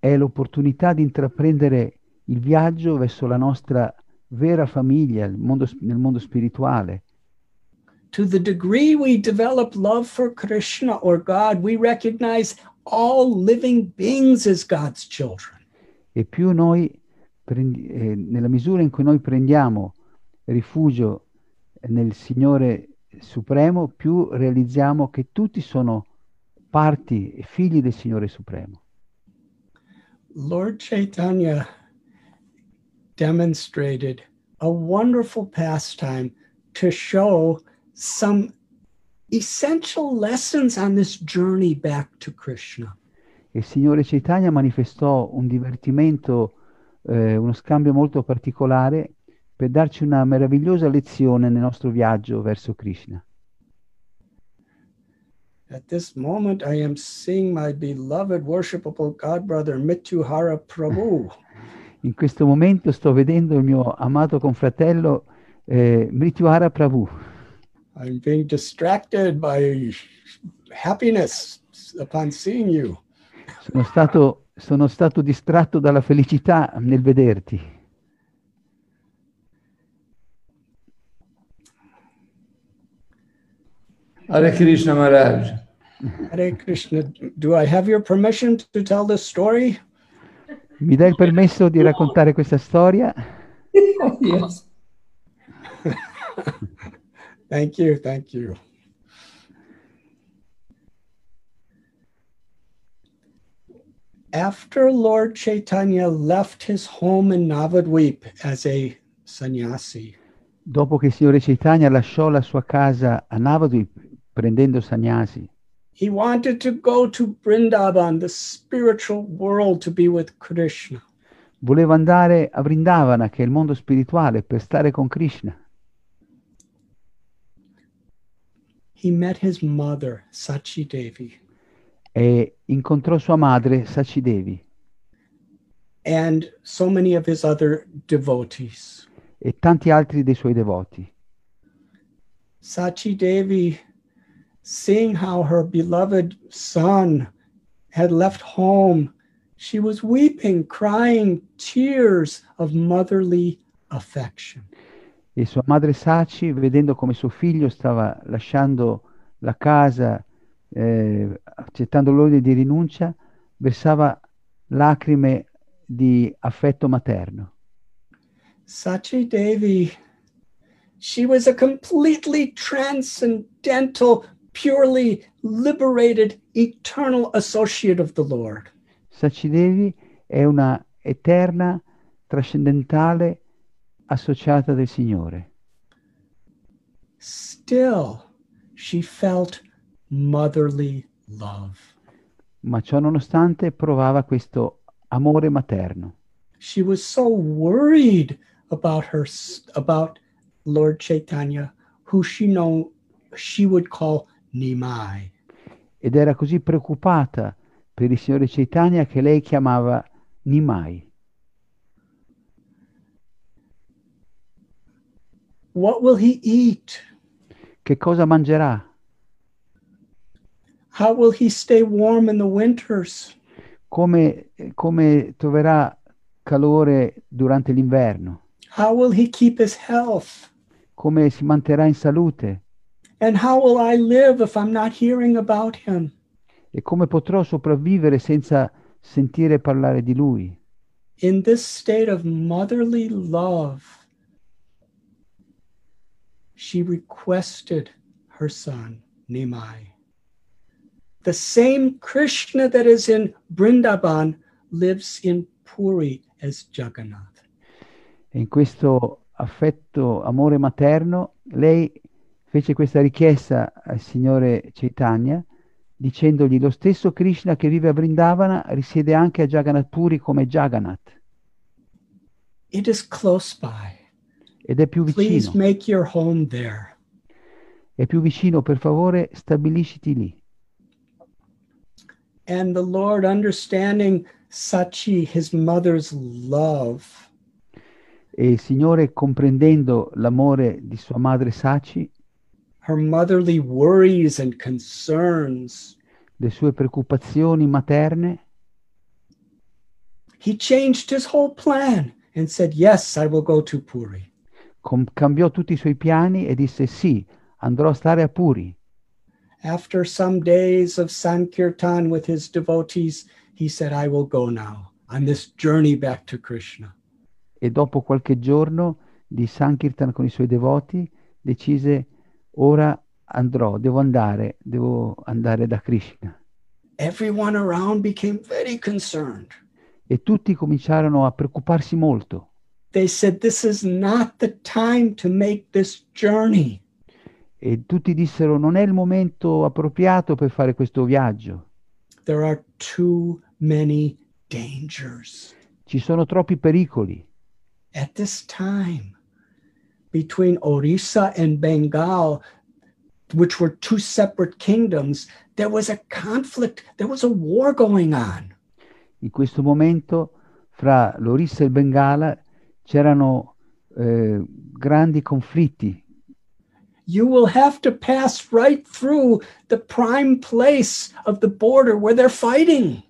è l'opportunità di intraprendere il viaggio verso la nostra vera famiglia il mondo nel mondo spirituale. To the degree we develop love for Krishna or God, we recognize all living beings as God's children. E più noi, prendi- eh, nella misura in cui noi prendiamo rifugio nel Signore Supremo, più realizziamo che tutti sono parti e figli del Signore Supremo. Lord Chaitanya demonstrated a wonderful pastime to show some essential lessons on this journey back to Krishna. Il Signore Chaitanya manifestò un divertimento, eh, uno scambio molto particolare per darci una meravigliosa lezione nel nostro viaggio verso Krishna. At this moment, I am seeing my beloved worshipable God brother Mituhara Prabhu. [laughs] In questo momento sto vedendo il mio amato confratello eh, Mrityuhara Prabhu. I'm being distracted by happiness upon seeing you. Sono stato, sono stato distratto dalla felicità nel vederti. Hare Krishna Maharaj. Hare Krishna. Do I have your permission to tell this story? Mi dai il permesso di raccontare questa storia? yes. [laughs] Thank you. Thank you. After Lord Chaitanya left his home in Navadvip as a sannyasi, Dopo che il Signore Chaitanya lasciò la sua casa a Navadvip prendendo sannyasi, he wanted to go to Vrindavan, the spiritual world, to be with Krishna. voleva andare a Vrindavana, che è il mondo spirituale, per stare con Krishna. He met his mother, Sachi Devi, E incontrò sua madre Sachidevi and so many of his other devotees. e tanti altri dei suoi devoti. Sachi Devi, seeing how her beloved son had left home, she was weeping, crying tears of motherly affection. E sua madre Sachi, vedendo come suo figlio stava lasciando la casa, eh, accettando l'ordine di rinuncia, versava lacrime di affetto materno. Sachi Devi, she was a completely transcendental, purely liberated, eternal associate of the Lord. Sacidevi è una eterna, trascendentale associata del Signore. Still, she felt motherly love. Ma ciò nonostante provava questo amore materno. She was so worried about her about Lord Chaitanya, who she know she would call Nimai. Ed era così preoccupata per il Signore Chaitanya che lei chiamava Nimai. What will he eat? Che cosa mangerà? How will he stay warm in the winters? Come, come troverà calore durante l'inverno? How will he keep his health? Come si manterrà in salute? And how will I live if I'm not hearing about him? E come potrò sopravvivere senza sentire parlare di lui? In this state of motherly love, she requested her son, Nimai. The same Krishna that is in Brindaban lives in Puri as Jagannath. in questo affetto, amore materno, lei fece questa richiesta al Signore Chaitanya dicendogli lo stesso Krishna che vive a Vrindavana risiede anche a Jagannath Puri come Jagannath. It is close by. Ed è più Please vicino. make your home there. È più vicino, per favore, stabilisciti lì. And the Lord, understanding Sachi, his mother's love, E il Signore, comprendendo l'amore di sua madre Saci, her motherly worries and concerns, le sue preoccupazioni materne, he changed his whole plan and said, Yes, I will go to Puri. com- cambiò tutti i suoi piani e disse sì, andrò a stare a Puri. After some days of Sankirtan with his devotees, he said, I will go now on this journey back to Krishna. e dopo qualche giorno di Sankirtan con i suoi devoti decise ora andrò, devo andare, devo andare da Krishna. Everyone around became very concerned. E tutti cominciarono a preoccuparsi molto. They said, This is not the time to make this journey. E tutti dissero non è il momento appropriato per fare questo viaggio. There are too many dangers. Ci sono troppi pericoli. At this time, between Orissa and Bengal, which were two separate kingdoms, there was a conflict, there was a war going on. In questo momento fra l'Orissa e il Bengala c'erano eh, grandi conflitti. You will have to pass right through the prime place of the border where they're fighting.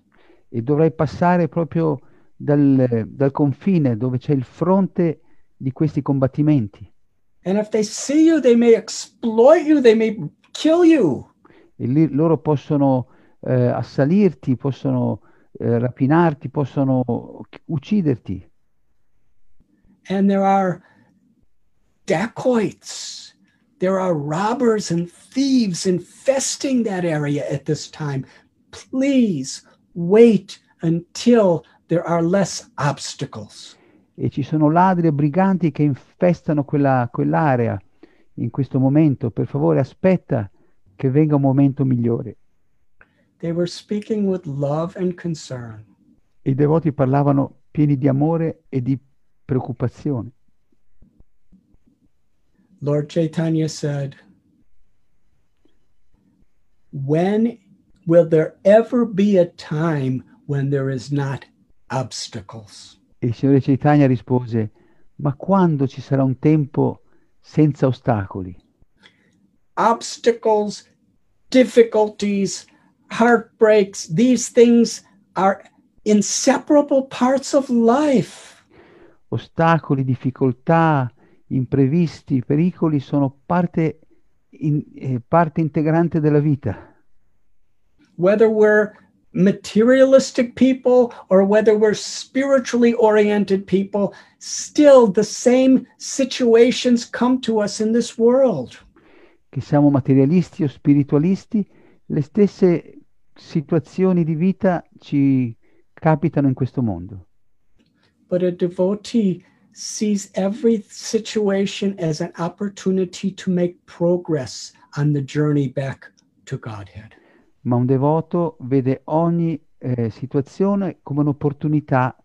e dovrai passare proprio dal, dal confine dove c'è il fronte di questi combattimenti. And if they see you, they may exploit you, they may kill you. E lì loro possono eh, assalirti, possono eh, rapinarti, possono ucciderti. And there are dacoits, there are robbers and thieves infesting that area at this time. Please wait until there are less obstacles. E ci sono ladri e briganti che infestano quella, quell'area in questo momento. Per favore, aspetta che venga un momento migliore. They were speaking with love and concern. I devoti parlavano pieni di amore e di preoccupazione. Lord Chaitanya said, When will there ever be a time when there is not obstacles? E il Signore Chaitanya rispose, ma quando ci sarà un tempo senza ostacoli? Obstacles, difficulties, heartbreaks, these things are inseparable parts of life. Ostacoli, difficoltà, imprevisti, pericoli sono parte, in- eh, parte integrante della vita. Whether we're materialistic people or whether we're spiritually oriented people, still the same situations come to us in this world. Che siamo materialisti o spiritualisti, le stesse situazioni di vita ci capitano in questo mondo. But a devotee sees every situation as an opportunity to make progress on the journey back to Godhead. Ma un devoto vede ogni eh, situazione come un'opportunità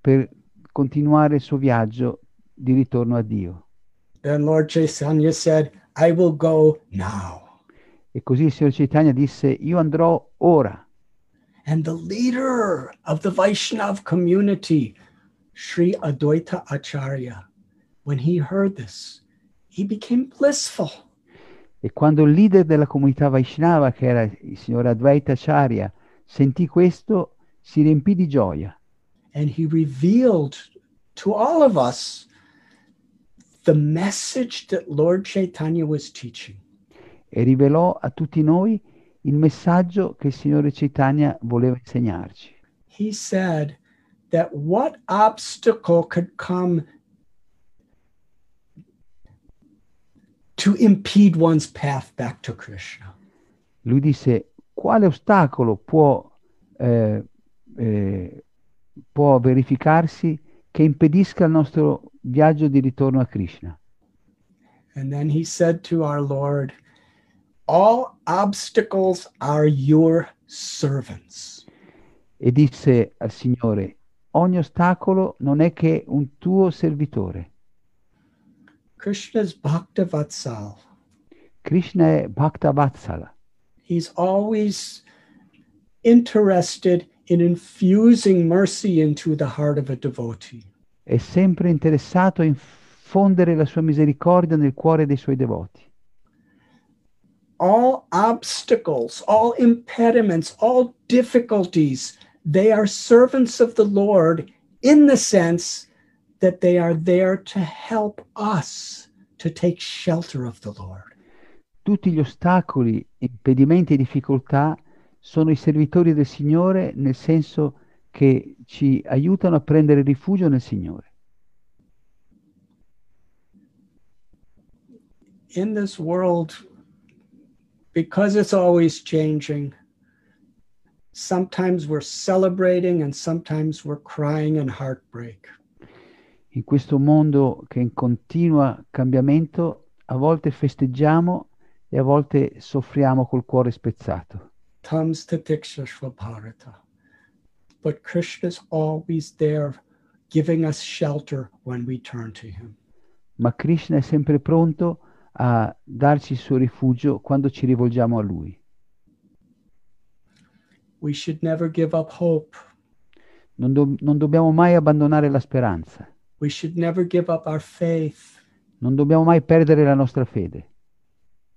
per continuare il suo viaggio di ritorno a Dio. Then Lord Chaitanya said, I will go now. E così il Signore Chaitanya disse, io andrò ora. And the leader of the Vaishnav community, Sri Advaita Acharya, when he heard this, he became blissful. E quando il leader della comunità Vaishnava, che era il signor Advaita Acharya, sentì questo, si riempì di gioia. And he revealed to all of us the message that Lord Chaitanya was teaching. E rivelò a tutti noi il messaggio che il Signore Chaitanya voleva insegnarci. He said that what obstacle could come to impede one's path back to Krishna? Lui disse, quale ostacolo può, eh, eh, può verificarsi che impedisca il nostro viaggio di ritorno a Krishna? And then he said to our Lord, All obstacles are your servants. E disse al Signore, ogni ostacolo non è che un tuo servitore. Krishna's Bhaktavatsal. Krishna è Bhaktavatsala. He's always interested in infusing mercy into the heart of a devotee. È sempre interessato a infondere la sua misericordia nel cuore dei suoi devoti. All obstacles, all impediments, all difficulties, they are servants of the Lord in the sense that they are there to help us to take shelter of the Lord. Tutti gli ostacoli, impedimenti e difficoltà sono i servitori del Signore nel senso che ci aiutano a prendere rifugio nel Signore. In this world, because it's always changing, sometimes we're celebrating and sometimes we're crying in heartbreak. In questo mondo che è in continuo cambiamento, a volte festeggiamo e a volte soffriamo col cuore spezzato. Comes to Bharata. But Krishna's always there giving us shelter when we turn to him. Ma Krishna è sempre pronto a darci il suo rifugio quando ci rivolgiamo a lui. We should never give up hope. Non, do- non dobbiamo mai abbandonare la speranza. We should never give up our faith. Non dobbiamo mai perdere la nostra fede.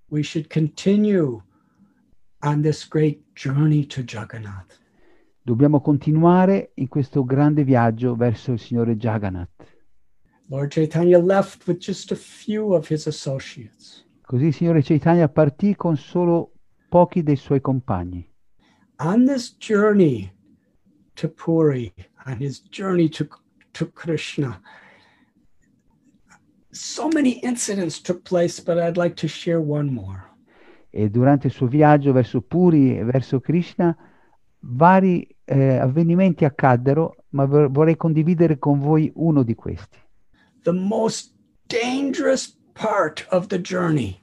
We should continue on this great journey to Jagannath. Dobbiamo continuare in questo grande viaggio verso il Signore Jagannath. Lord Chaitanya left with just a few of his associates. Così il Signore Chaitanya partì con solo pochi dei suoi compagni. On this journey to Puri, on his journey to to Krishna. So many incidents took place, but I'd like to share one more. E durante il suo viaggio verso Puri e verso Krishna, vari eh, avvenimenti accaddero, ma vorrei condividere con voi uno di questi. The most dangerous part of the journey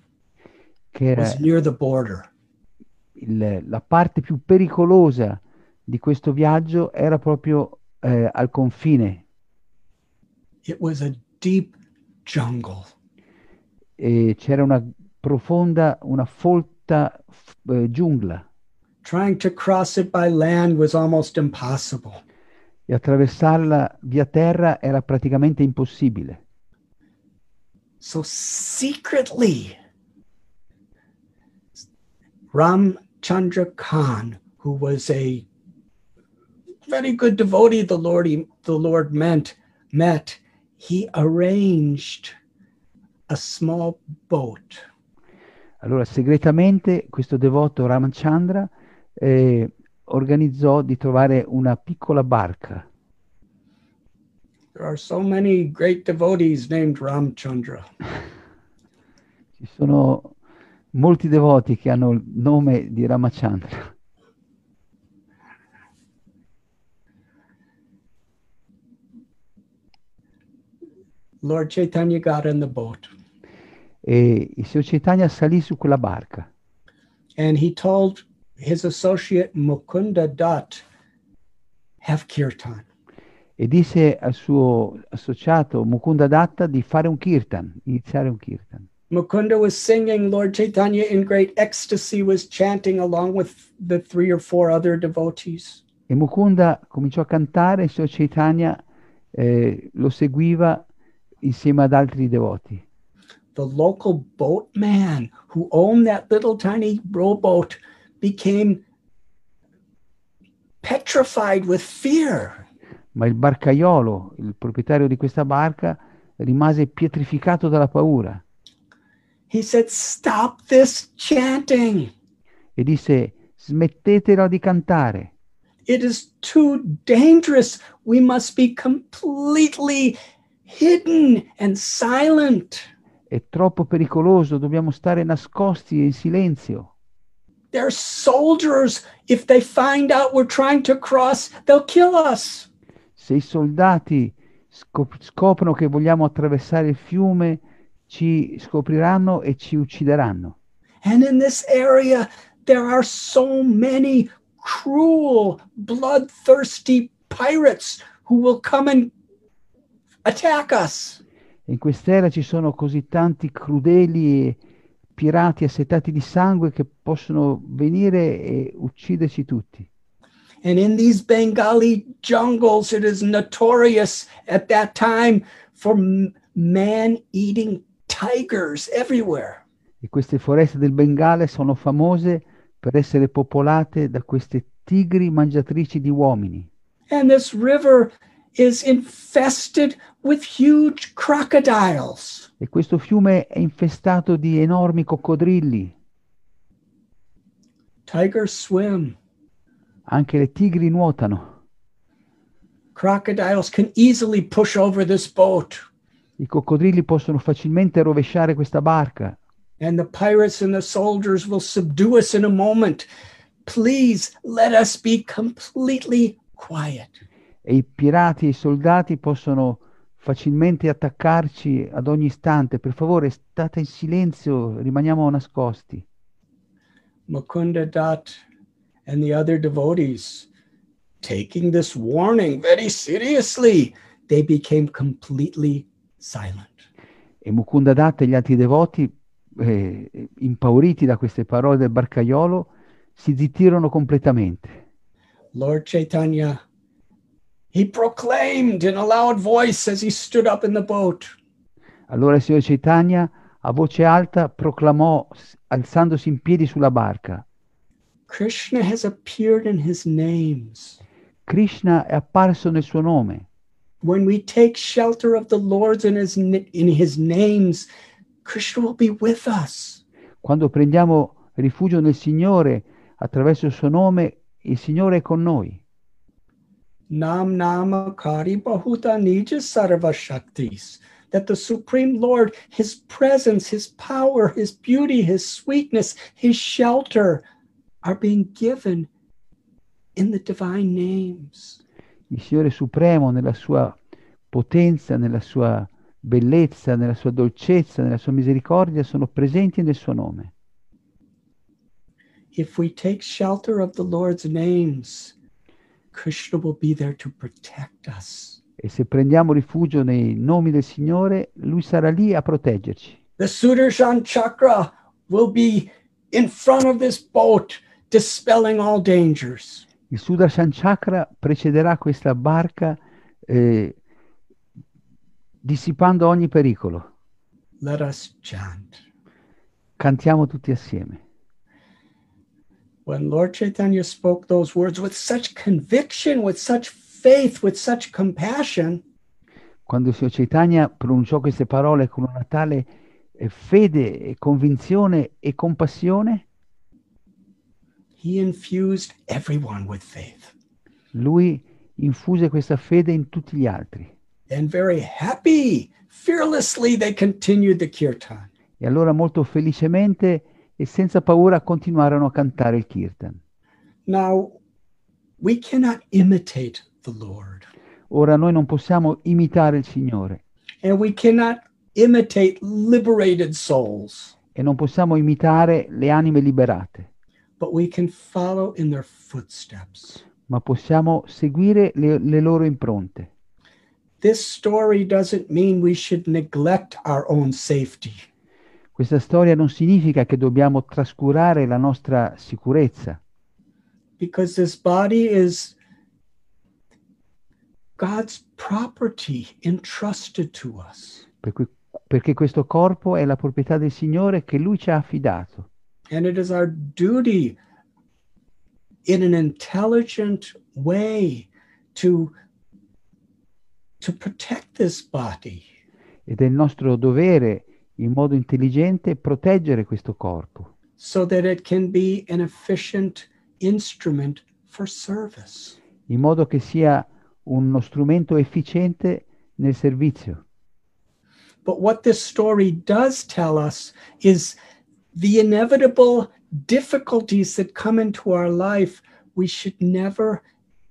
che era was near the border. Il, la parte più pericolosa di questo viaggio era proprio eh, al confine It was a deep jungle. E c'era una profonda, una folta eh, giungla. Trying to cross it by land was almost impossible. E attraversarla via terra era praticamente impossibile. So secretly, Ram Chandra Khan, who was a very good devotee the Lord the Lord meant met he arranged a small boat. Allora, segretamente, questo devoto Ramachandra eh, organizzò di trovare una piccola barca. There are so many great devotees named Ramchandra. [laughs] Ci sono molti devoti che hanno il nome di Ramachandra. Lord Chaitanya got in the boat E il Signor Chaitanya salì su quella barca and he told his associate Mukunda Dutt, have kirtan. e disse al suo associato Mukunda Datta di fare un kirtan, iniziare un kirtan. Mukunda was singing, Lord Chaitanya in great ecstasy was chanting along with the three or four other devotees. E Mukunda cominciò a cantare, il Signor Chaitanya eh, lo seguiva insieme ad altri devoti. The local boatman who owned that little tiny rowboat became petrified with fear. Ma il barcaiolo, il proprietario di questa barca, rimase pietrificato dalla paura said, Stop this chanting. e disse smettetela di cantare, It is too dangerous. We must be completely hidden and silent. è troppo pericoloso, dobbiamo stare nascosti e in silenzio. They're soldiers. If they find out we're trying to cross, they'll kill us. Se i soldati scop- scoprono che vogliamo attraversare il fiume, ci scopriranno e ci uccideranno. And in this area, there are so many cruel, bloodthirsty pirates who will come and attack us. In quest'era ci sono così tanti crudeli e pirati assetati di sangue che possono venire e ucciderci tutti. And in these Bengali jungles, it is notorious at that time for man eating. E queste foreste del Bengale sono famose per essere popolate da queste tigri mangiatrici di uomini. And this river is infested with huge crocodiles. E questo fiume è infestato di enormi coccodrilli. Tigers swim. Anche le tigri nuotano. Crocodiles can easily push over this boat. I coccodrilli possono facilmente rovesciare questa barca And the pirates and the soldiers will subdue us in a moment. Please let us be completely quiet. e i pirati e i soldati possono facilmente attaccarci ad ogni istante. Per favore, state in silenzio, rimaniamo nascosti. Mukunda Dutt and the other devotees, taking this warning very seriously, they became completely silent. E Mukunda Datta e gli altri devoti, eh, impauriti da queste parole del barcaiolo, si zittirono completamente. Lord Chaitanya, he proclaimed in a loud voice as he stood up in the boat, Allora il Signore Chaitanya a voce alta proclamò, alzandosi in piedi sulla barca, Krishna has appeared in his names. Krishna è apparso nel suo nome. When we take shelter of the Lord's in his, in his names, Krishna will be with us. Quando prendiamo rifugio nel Signore attraverso il suo nome, il Signore è con noi. Nam Nama Kari Bahuta Nija Sarva Shaktis. That the Supreme Lord, His presence, His power, His beauty, His sweetness, His shelter are being given in the divine names. Il Signore Supremo nella sua potenza, nella sua bellezza, nella sua dolcezza, nella sua misericordia sono presenti nel suo nome. If we take shelter of the Lord's names, Krishna will be there to protect us. E se prendiamo rifugio nei nomi del Signore, Lui sarà lì a proteggerci. The Sudarshan Chakra will be in front of this boat, dispelling all dangers. Il Sudarshan Chakra precederà questa barca eh, dissipando ogni pericolo. Let us chant. Cantiamo tutti assieme. When Lord Chaitanya spoke those words with such conviction, with such faith, with such compassion, Quando il Signor Chaitanya pronunciò queste parole con una tale eh, fede convinzione e compassione, he infused everyone with faith. Lui infuse questa fede in tutti gli altri. And very happy, fearlessly, they continued the kirtan. E allora molto felicemente e senza paura continuarono a cantare il kirtan. Now, we cannot imitate the Lord, Ora noi non possiamo imitare il Signore and we cannot imitate liberated souls, e non possiamo imitare le anime liberate, ma possiamo seguire le, le loro impronte. This story doesn't mean we should neglect our own safety. Questa storia non significa che dobbiamo trascurare la nostra sicurezza, because this body is God's property entrusted to us. per cui- perché questo corpo è la proprietà del Signore che Lui ci ha affidato. And it is our duty in an intelligent way to, to protect this body. Ed è il nostro dovere, in modo intelligente, proteggere questo corpo, so that it can be an efficient instrument for service. in modo che sia uno strumento efficiente nel servizio. But what this story does tell us is the inevitable difficulties that come into our life. We should never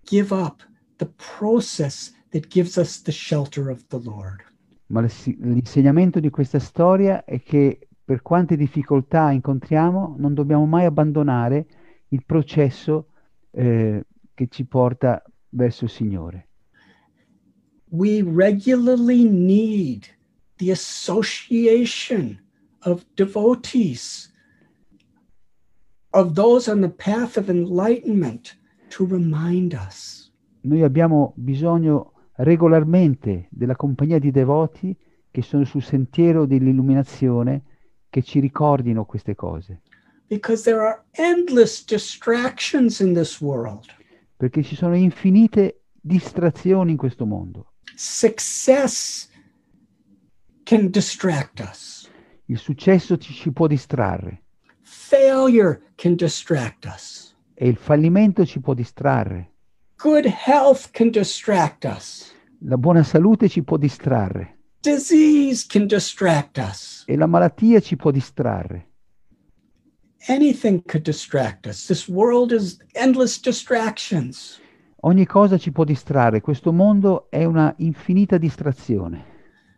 give up the process that gives us the shelter of the Lord. Ma l'insegnamento di questa storia è che per quante difficoltà incontriamo, non dobbiamo mai abbandonare il processo eh, che ci porta verso il Signore. We regularly need the association of devotees, of those on the path of enlightenment to remind us. Noi abbiamo bisogno regolarmente della compagnia di devoti che sono sul sentiero dell'illuminazione che ci ricordino queste cose, because there are endless distractions in this world. perché ci sono infinite distrazioni in questo mondo. Success can distract us, Il successo ci, ci può distrarre failure can distract us, e il fallimento ci può distrarre, good health can distract us, la buona salute ci può distrarre disease can distract us. e la malattia ci può distrarre. Anything could distract us. This world is endless distractions. Ogni cosa ci può distrarre, questo mondo è una infinita distrazione.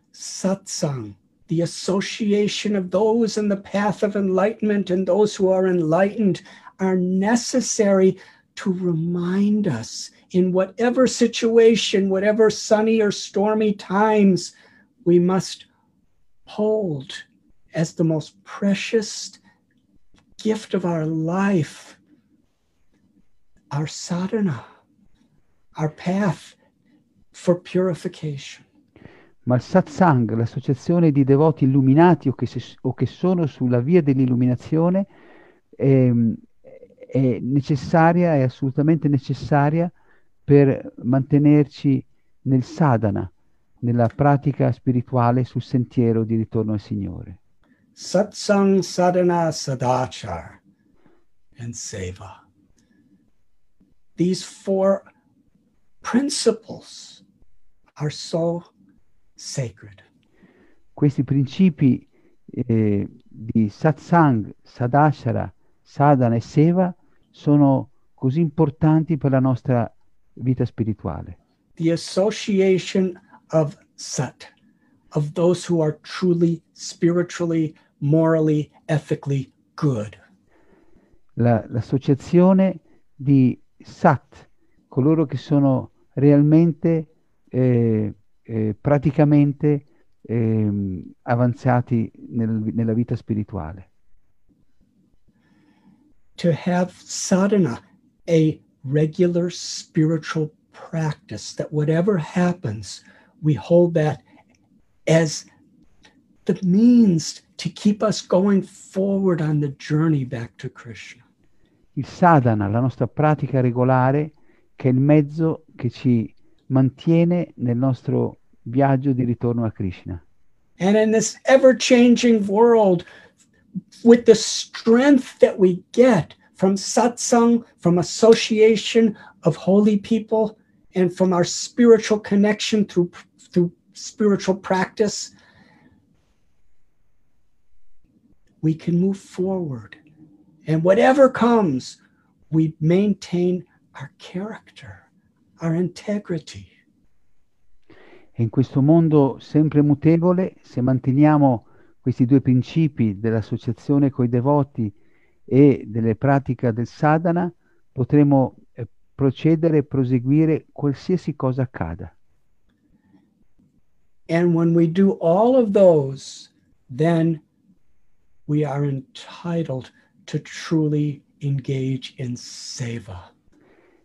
Satsang, the association of those in the path of enlightenment and those who are enlightened, are necessary to remind us in whatever situation, whatever sunny or stormy times, we must hold as the most precious gift of our life our sadhana, our path for purification. Ma il satsang, l'associazione di devoti illuminati o che, si- o che sono sulla via dell'illuminazione, è, è necessaria, è assolutamente necessaria per mantenerci nel sadhana, nella pratica spirituale sul sentiero di ritorno al Signore. Satsang, sadhana, sadachar, and seva. These four principles are so. Questi principi eh, di satsang, sadashara, sadhana e seva sono così importanti per la nostra vita spirituale. The association of sat, of those who are truly spiritually, morally, ethically good. La- l'associazione di sat, coloro che sono realmente, eh, eh, praticamente ehm, avanzati nel- nella vita spirituale. to have sadhana, a regular spiritual practice, that whatever happens, we hold that as the means to keep us going forward on the journey back to Krishna. Il sadhana, la nostra pratica regolare, che è il mezzo che ci mantiene nel nostro viaggio di ritorno a Krishna. And in this ever changing world, with the strength that we get from satsang, from association of holy people, and from our spiritual connection through, through spiritual practice, we can move forward. And whatever comes, we maintain our character, our integrity. E in questo mondo sempre mutevole, se manteniamo questi due principi dell'associazione con i devoti e delle pratiche del sadhana, potremo eh, procedere e proseguire qualsiasi cosa accada. And when we do all of those, then we are entitled to truly engage in seva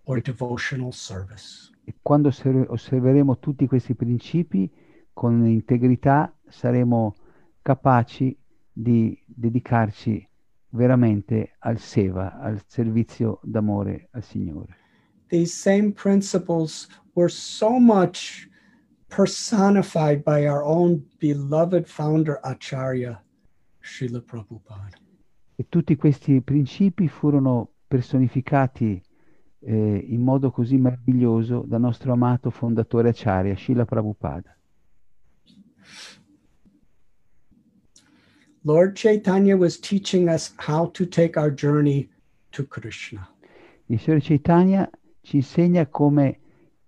or devotional service. E quando osserveremo tutti questi principi con integrità saremo capaci di dedicarci veramente al seva, al servizio d'amore al Signore. These same principles were so much personified by our own beloved founder Acharya, Srila Prabhupada. E tutti questi principi furono personificati eh, in modo così meraviglioso dal nostro amato fondatore Acharya, Srila Prabhupada. Lord Chaitanya was teaching us how to take our journey to Krishna. Il Signore Chaitanya ci insegna come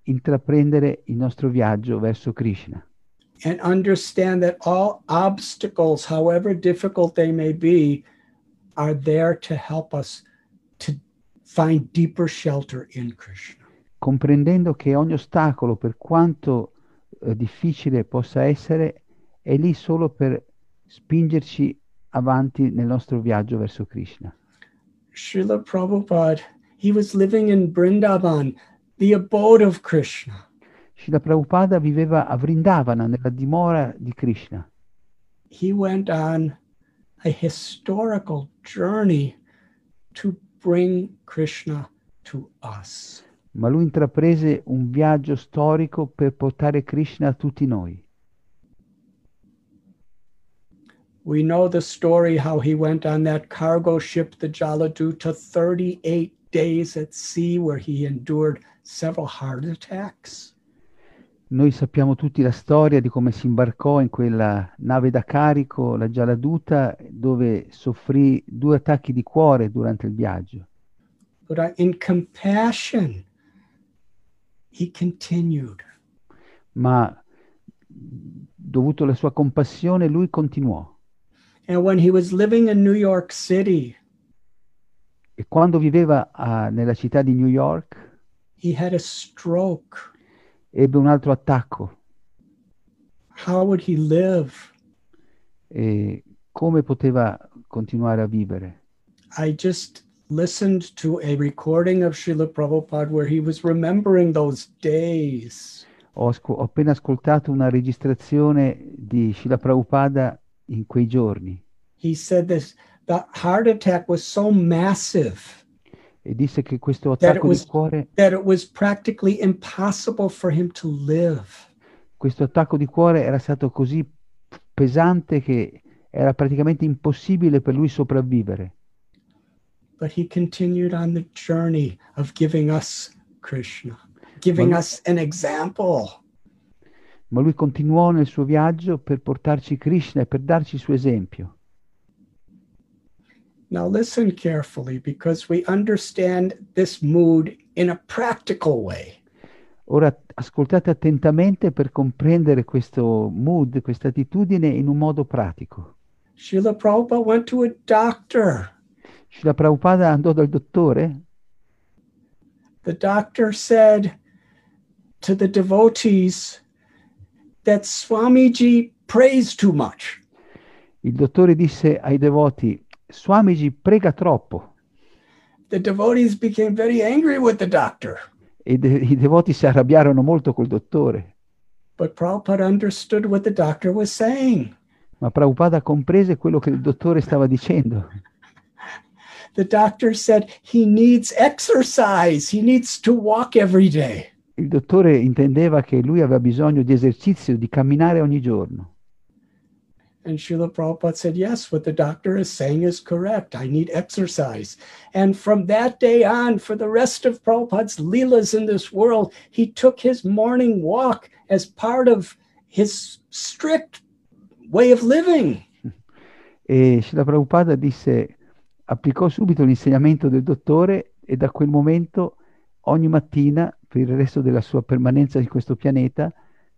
intraprendere il nostro viaggio verso Krishna. And understand that all obstacles, however difficult they may be, are there to help us find deeper shelter in Krishna. Comprendendo che ogni ostacolo, per quanto eh, difficile possa essere, è lì solo per spingerci avanti nel nostro viaggio verso Krishna. Srila Prabhupada, he was living in Vrindavan, the abode of Krishna. Srila Prabhupada viveva a Vrindavana, nella dimora di Krishna. He went on a historical journey to bring Krishna to us. Ma lui intraprese un viaggio storico per portare Krishna a tutti noi. We know the story how he went on that cargo ship, the Jaladuta, 38 days at sea, where he endured several heart attacks. Noi sappiamo tutti la storia di come si imbarcò in quella nave da carico, la Jaladuta, dove soffrì due attacchi di cuore durante il viaggio. Ma dovuto alla sua compassione, lui continuò. City, E quando viveva a- nella città di New York, he had a stroke. Ebbe un altro attacco. How would he live? E come poteva continuare a vivere? I just listened to a recording of Srila Prabhupada where he was remembering those days. Ho, asco- ho appena ascoltato una registrazione di Srila Prabhupada in quei giorni He said this the heart attack was so massive e disse che questo attacco was- di cuore, questo attacco di cuore era stato così pesante che era praticamente impossibile per lui sopravvivere. Krishna, Ma-. Ma lui continuò nel suo viaggio per portarci Krishna e per darci il suo esempio. Now, listen carefully because we understand this mood in a practical way. Ora ascoltate attentamente per comprendere questo mood, questa attitudine in un modo pratico. Srila Prabhupada went to a doctor. Srila Prabhupada andò dal dottore The doctor said to the devotees that Swamiji prays too much. Il dottore disse ai devoti, Swamiji prega troppo. The devotees became very angry with the doctor. E de- i devoti si arrabbiarono molto col dottore. But Prabhupada understood what the doctor was saying. Ma Prabhupada comprese quello che il dottore stava dicendo. [laughs] The doctor said he needs exercise, he needs to walk every day. Il dottore intendeva che lui aveva bisogno di esercizio, di camminare ogni giorno. And Srila Prabhupada said, Yes, what the doctor is saying is correct. I need exercise. And from that day on, for the rest of Prabhupada's Leelas in this world, he took his morning walk as part of his strict way of living. E Srila Prabhupada disse, applicò subito l'insegnamento del dottore e da quel momento ogni mattina, per il resto della sua permanenza in questo pianeta,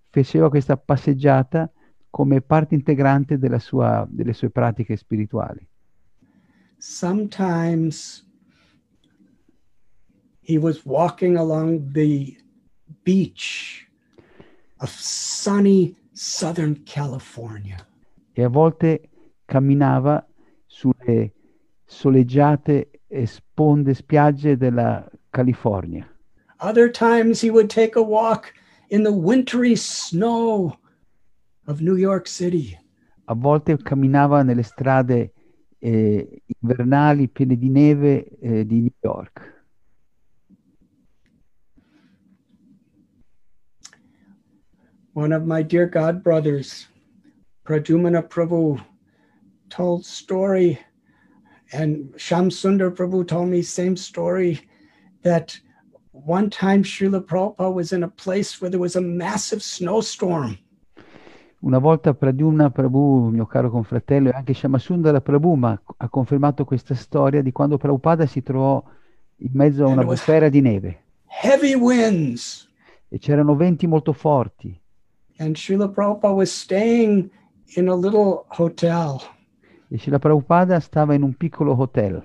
faceva questa passeggiata come parte integrante sua, delle sue pratiche spirituali. Sometimes he was walking along the beach of sunny Southern California. E a volte camminava sulle soleggiate e sponde spiagge della California. Other times he would take a walk in the wintry snow of New York City. A volte camminava nelle strade eh, invernali piene di neve eh, di New York. One of my dear God brothers, Prajumana Prabhu, told story, and Sham Sundar Prabhu told me same story that one time Srila Prabhupada was in a place where there was a massive snowstorm. Una volta Pradyumna Prabhu, mio caro confratello, e anche Shamasundara Prabhu ma ha confermato questa storia di quando Prabhupada si trovò in mezzo a una bufera di neve. Heavy winds. E c'erano venti molto forti. And Srila Prabhupada was staying in a little hotel. E Srila Prabhupada stava in un piccolo hotel.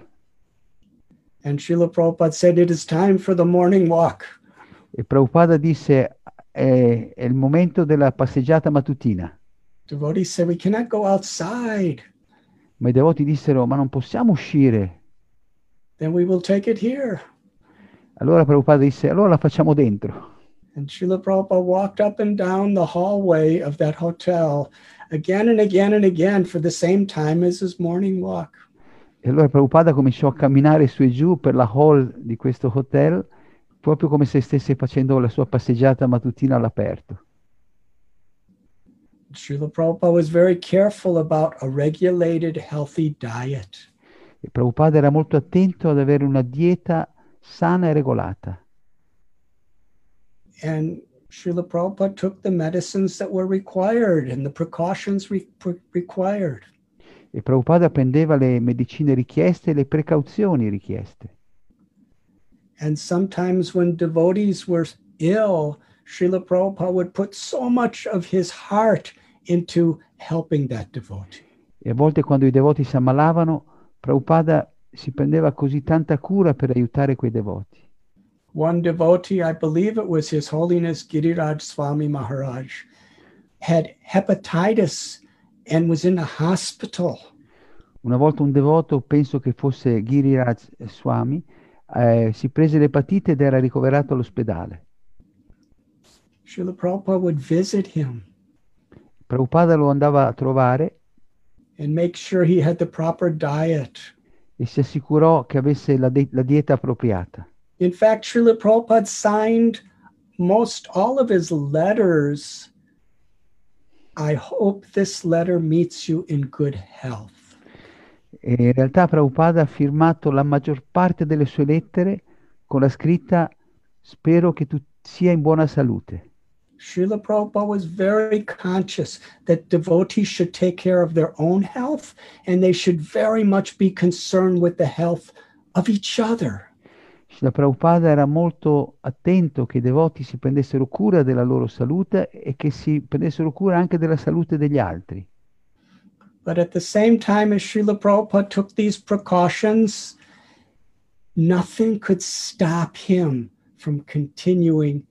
And Srila Prabhupada said, it is time for the morning walk. E Prabhupada disse, è, è il momento della passeggiata mattutina. Devotees said, we cannot go outside. Ma i devoti dissero, ma non possiamo uscire. Then we will take it here. Allora Prabhupada disse, allora la facciamo dentro. And Srila Prabhupada walked up and down the hallway of that hotel again and again and again for the same time as his morning walk. E allora Prabhupada cominciò a camminare su e giù per la hall di questo hotel proprio come se stesse facendo la sua passeggiata mattutina all'aperto. Srila Prabhupada was very careful about a regulated, healthy diet. E Prabhupada era molto attento ad avere una dieta sana e regolata. And Srila Prabhupada took the medicines that were required and the precautions re- required. E Prabhupada prendeva le medicine richieste e le precauzioni richieste. And sometimes when devotees were ill, Srila Prabhupada would put so much of his heart into helping that devotee. E a volte quando i devoti si ammalavano, Prabhupada si prendeva così tanta cura per aiutare quei devoti. One devotee, I believe it was His Holiness Giriraj Swami Maharaj, had hepatitis and was in the hospital. Una volta un devoto, penso che fosse Giriraj Swami, eh, si prese l'epatite ed era ricoverato all'ospedale. Srila Prabhupada would visit him. Prabhupada lo andava a trovare and make sure he had the proper diet. e si assicurò che avesse la, de- la dieta appropriata. In fact, Srila Prabhupada signed most all of his letters. I hope this letter meets you in good health. E in realtà Prabhupada ha firmato la maggior parte delle sue lettere con la scritta spero che tu sia in buona salute. Srila Prabhupada was very conscious that devotees should take care of their own health and they should very much be concerned with the health of each other. Srila Prabhupada era molto attento che i devoti si prendessero cura della loro salute e che si prendessero cura anche della salute degli altri. But at the same time as Srila Prabhupada took these precautions, nothing could stop him from continuing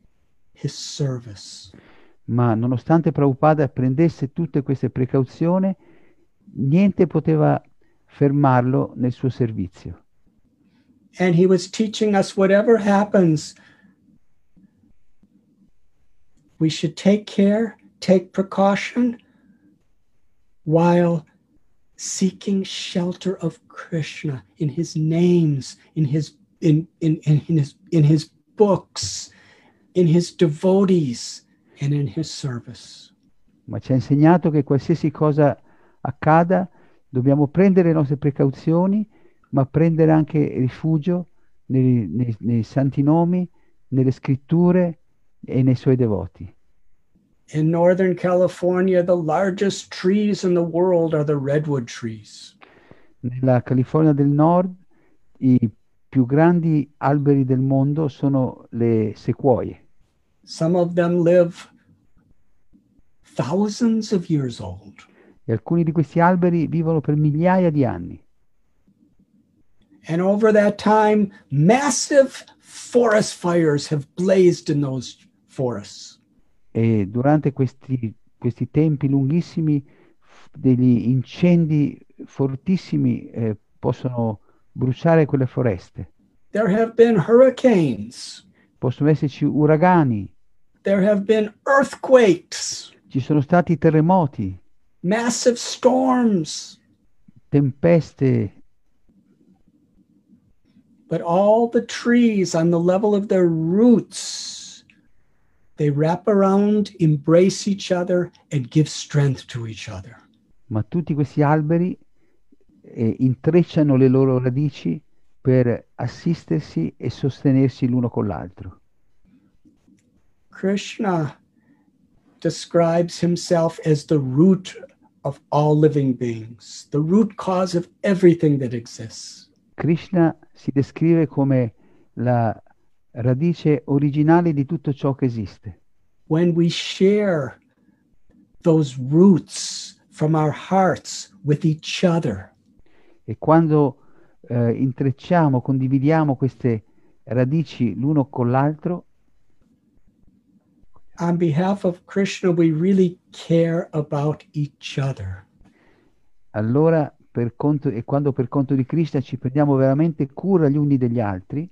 his service. Ma nonostante Prabhupada prendesse tutte queste precauzioni, niente poteva fermarlo nel suo servizio. And he was teaching us whatever happens, we should take care, take precaution while seeking shelter of Krishna in his names, in his in, in, in, in his in his books, in his devotees and in his service. Ma ci ha insegnato che qualsiasi cosa accada, dobbiamo prendere le nostre precauzioni, ma prendere anche rifugio nei, nei, nei santi nomi, nelle scritture e nei suoi devoti. In Northern California, the largest trees in the world are the redwood trees. Nella California del Nord i più grandi alberi del mondo sono le sequoie. Some of them live thousands of years old. E alcuni di questi alberi vivono per migliaia di anni. And over that time, massive forest fires have blazed in those forests. E durante questi, questi tempi lunghissimi degli incendi fortissimi eh, possono bruciare quelle foreste. There have been hurricanes. Possono esserci uragani. There have been earthquakes. Ci sono stati terremoti. Massive storms. Tempeste. But all the trees on the level of their roots, they wrap around, embrace each other, and give strength to each other. Ma tutti questi alberi eh, intrecciano le loro radici per assistersi e sostenersi l'uno con l'altro. Krishna describes himself as the root of all living beings, the root cause of everything that exists. Krishna si descrive come la radice originale di tutto ciò che esiste. When we share those roots from our hearts with each other, E quando eh, intrecciamo, condividiamo queste radici l'uno con l'altro, on behalf of Krishna, we really care about each other. allora per conto, e quando per conto di Krishna ci prendiamo veramente cura gli uni degli altri,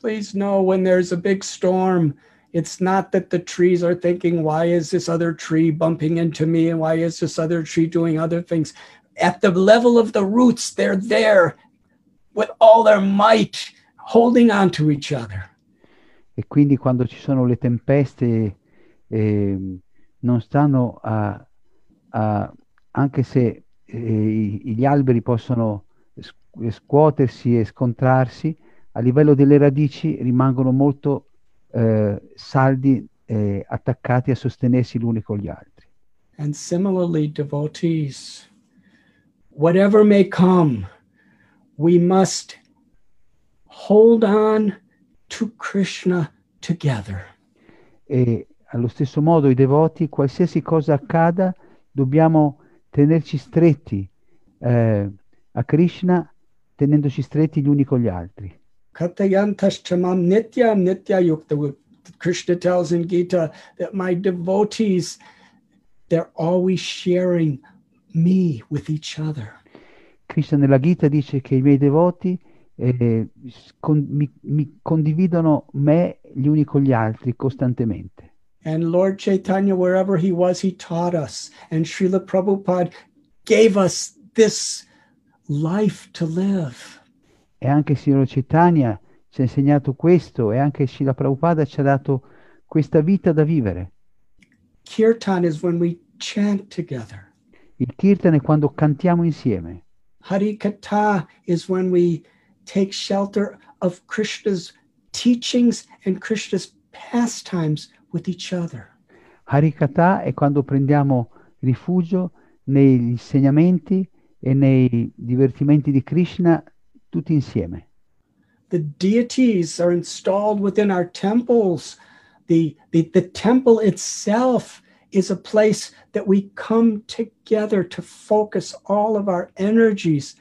Please know when there's a big storm, it's not that the trees are thinking, why is this other tree bumping into me? And why is this other tree doing other things? At the level of the roots, they're there with all their might, holding on to each other. e quindi quando ci sono le tempeste eh, non stanno a, a- anche se eh, gli alberi possono scuotersi e scontrarsi, a livello delle radici rimangono molto eh, saldi, eh, attaccati a sostenersi l'uni con gli altri. And similarly, devotees, whatever may come, we must hold on to Krishna together. E allo stesso modo i devoti, qualsiasi cosa accada, dobbiamo tenerci stretti eh, a Krishna, tenendoci stretti gli uni con gli altri. Katayantaschamam nitya nitya yukta. Krishna tells in Gita that my devotees, they're always sharing me with each other. Krishna nella Gita dice che i miei devoti eh, con- mi, mi condividono me gli uni con gli altri costantemente. And Lord Chaitanya, wherever he was, he taught us. And Srila Prabhupada gave us this life to live. E anche il Signore Chaitanya ci ha insegnato questo e anche Srila Prabhupada ci ha dato questa vita da vivere. Kirtan is when we chant together. Il kirtan è quando cantiamo insieme. Hari Katha is when we take shelter of Krishna's teachings and Krishna's pastimes with each other. Harikata è quando prendiamo rifugio negli insegnamenti e nei divertimenti di Krishna tutti insieme. The deities are installed within our temples. The, the, the temple itself is a place that we come together to focus all of our energies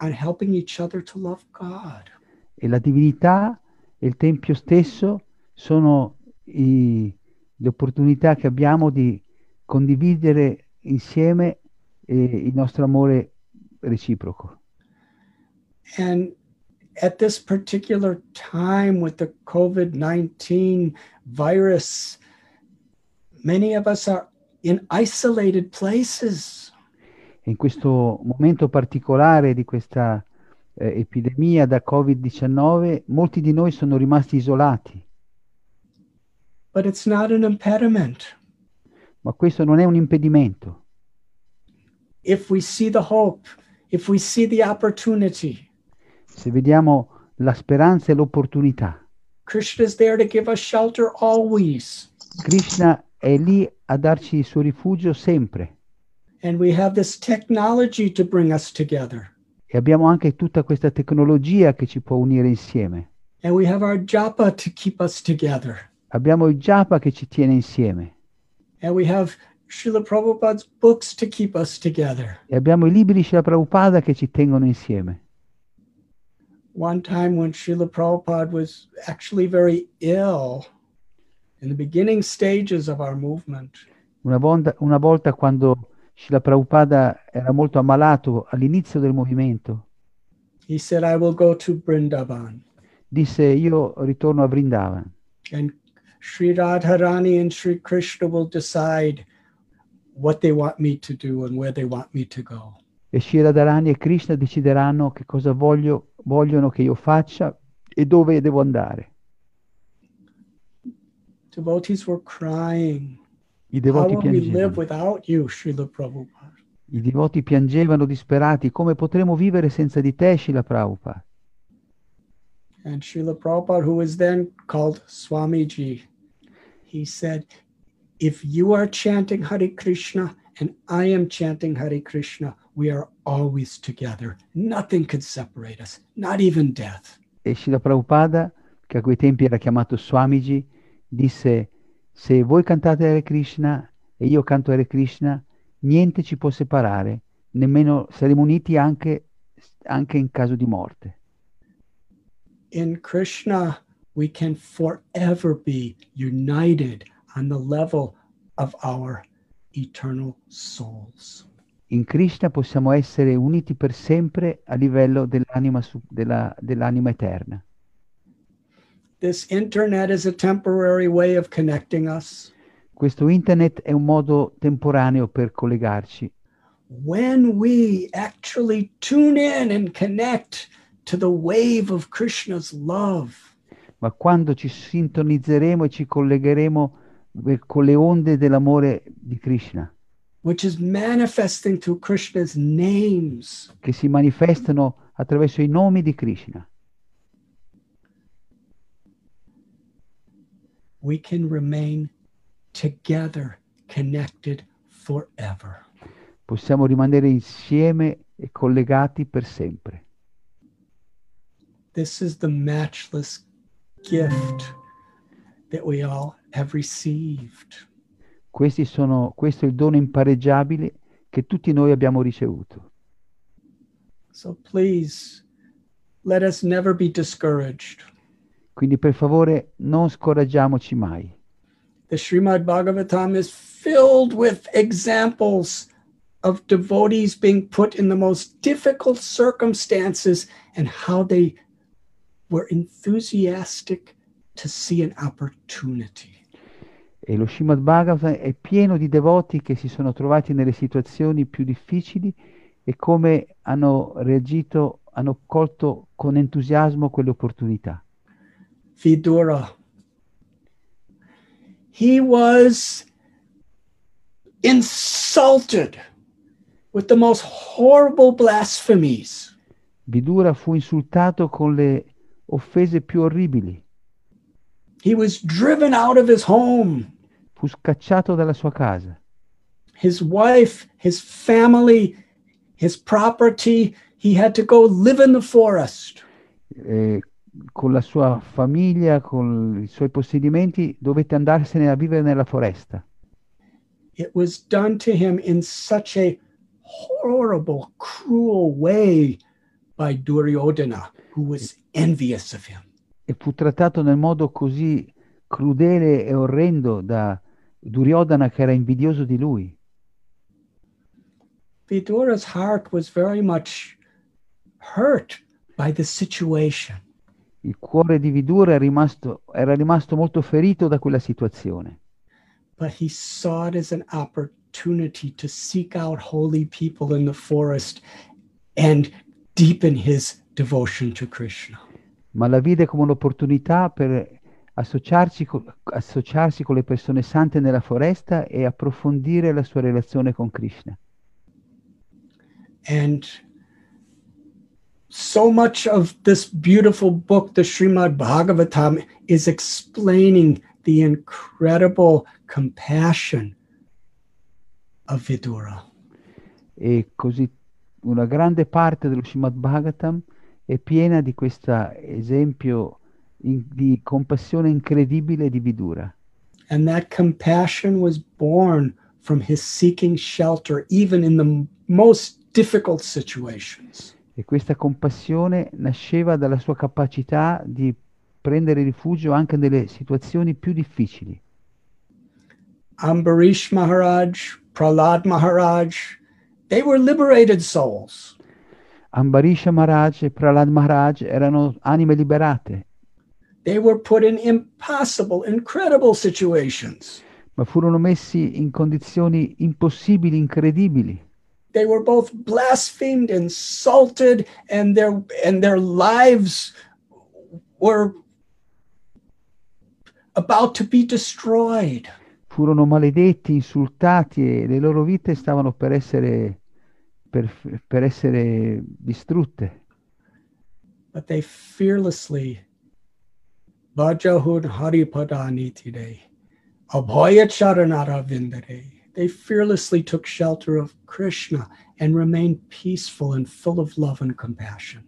on helping each other to love God. E la divinità e il Tempio stesso sono i- le opportunità che abbiamo di condividere insieme eh, il nostro amore reciproco. And at this particular time with the COVID 19 virus, many of us are in isolated places. In questo momento particolare di questa eh, epidemia da Covid-19, molti di noi sono rimasti isolati, But it's not an impediment. ma questo non è un impedimento. if we see the hope, if we see the opportunity, se vediamo la speranza e l'opportunità, Krishna is there to give us shelter always. Krishna è lì a darci il suo rifugio sempre And we have this technology to bring us together. e abbiamo anche tutta questa tecnologia che ci può unire insieme. And we have our japa to keep us together. Abbiamo il japa che ci tiene insieme And we have Srila Prabhupada's books to keep us together. e abbiamo i libri di Srila Prabhupada che ci tengono insieme. One time when Srila Prabhupada was actually very ill in the beginning stages of our movement, Una volta, una volta quando Srila Prabhupada era molto ammalato all'inizio del movimento, he said, I will go to Brindavan. disse io ritorno a Vrindavan And Sri Radharani and Sri Krishna will decide what they want me to do and where they want me to go. E Shri Radharani e Krishna decideranno che cosa voglio- vogliono che io faccia e dove devo andare. Devotees were crying. I devoti, piangevano. you, Srila? I devoti piangevano disperati, come potremo vivere senza di te, Shila Prabhupada? And Srila Prabhupada, who was then called Swamiji, he said, If you are chanting Hare Krishna and I am chanting Hare Krishna, we are always together. Nothing could separate us, not even death. E Shila Prabhupada, che a quei tempi era chiamato Swamiji, disse, se voi cantate Hare Krishna e io canto Hare Krishna, niente ci può separare, nemmeno saremo uniti anche, anche in caso di morte. In Krishna, we can forever be united on the level of our eternal souls. In Krishna possiamo essere uniti per sempre a livello dell'anima, della- dell'anima eterna. This internet is a temporary way of connecting us. Questo internet è un modo temporaneo per collegarci, when we actually tune in and connect to the wave of Krishna's love, ma quando ci sintonizzeremo e ci collegheremo eh, con le onde dell'amore di Krishna, which is manifesting through Krishna's names, che si manifestano attraverso i nomi di Krishna, we can remain together, connected forever. possiamo rimanere insieme e collegati per sempre. This is the matchless gift that we all have received. Questi sono, questo è il dono impareggiabile che tutti noi abbiamo ricevuto. So please let us never be discouraged. Quindi per favore non scoraggiamoci mai. The Srimad Bhagavatam is filled with examples of devotees being put in the most difficult circumstances and how they were enthusiastic to see an opportunity. E lo Srimad Bhagavatam è pieno di devoti che si sono trovati nelle situazioni più difficili e come hanno reagito, hanno colto con entusiasmo quelle opportunità. Vidura. He was insulted with the most horrible blasphemies. Vidura fu insultato con le offese più orribili, He was driven out of his home. Fu scacciato dalla sua casa, His wife, his family, his property, he had to go live in the forest. eh, con la sua famiglia, con i suoi possedimenti, dovette andarsene a vivere nella foresta. It was done to him in such a horrible, cruel way by Duryodhana, who was envious of him. e fu trattato nel modo così crudele e orrendo da Duryodhana che era invidioso di lui. Vidura's heart was very much hurt by the situation. Il cuore di Vidura è rimasto- era rimasto molto ferito da quella situazione, but he saw it as an opportunity to seek out holy people in the forest and deepen his devotion to Krishna. ma la vide come un'opportunità per associarsi, co- associarsi con le persone sante nella foresta e approfondire la sua relazione con Krishna. And so much of this beautiful book, the Srimad Bhagavatam, is explaining the incredible compassion of Vidura. E così una grande parte dello Srimad Bhagavatam è piena di questo esempio in, di compassione incredibile di Vidura. And that compassion was born from his seeking shelter even in the most difficult situations. E questa compassione nasceva dalla sua capacità di prendere rifugio anche nelle situazioni più difficili. Ambarish Maharaj, Prahlad Maharaj, they were liberated souls. Ambarisha Maharaj e Prahlad Maharaj erano anime liberate. They were put in impossible, incredible situations. Ma furono messi in condizioni impossibili, incredibili. they were both blasphemed, insulted, and their and their lives were about to be destroyed. Furono maledetti, insultati e le loro vite stavano per essere, per, per essere distrutte. But they fearlessly Vajahud Haripadani today. Abhaya Charanara Vindare they fearlessly took shelter of Krishna and remained peaceful and full of love and compassion.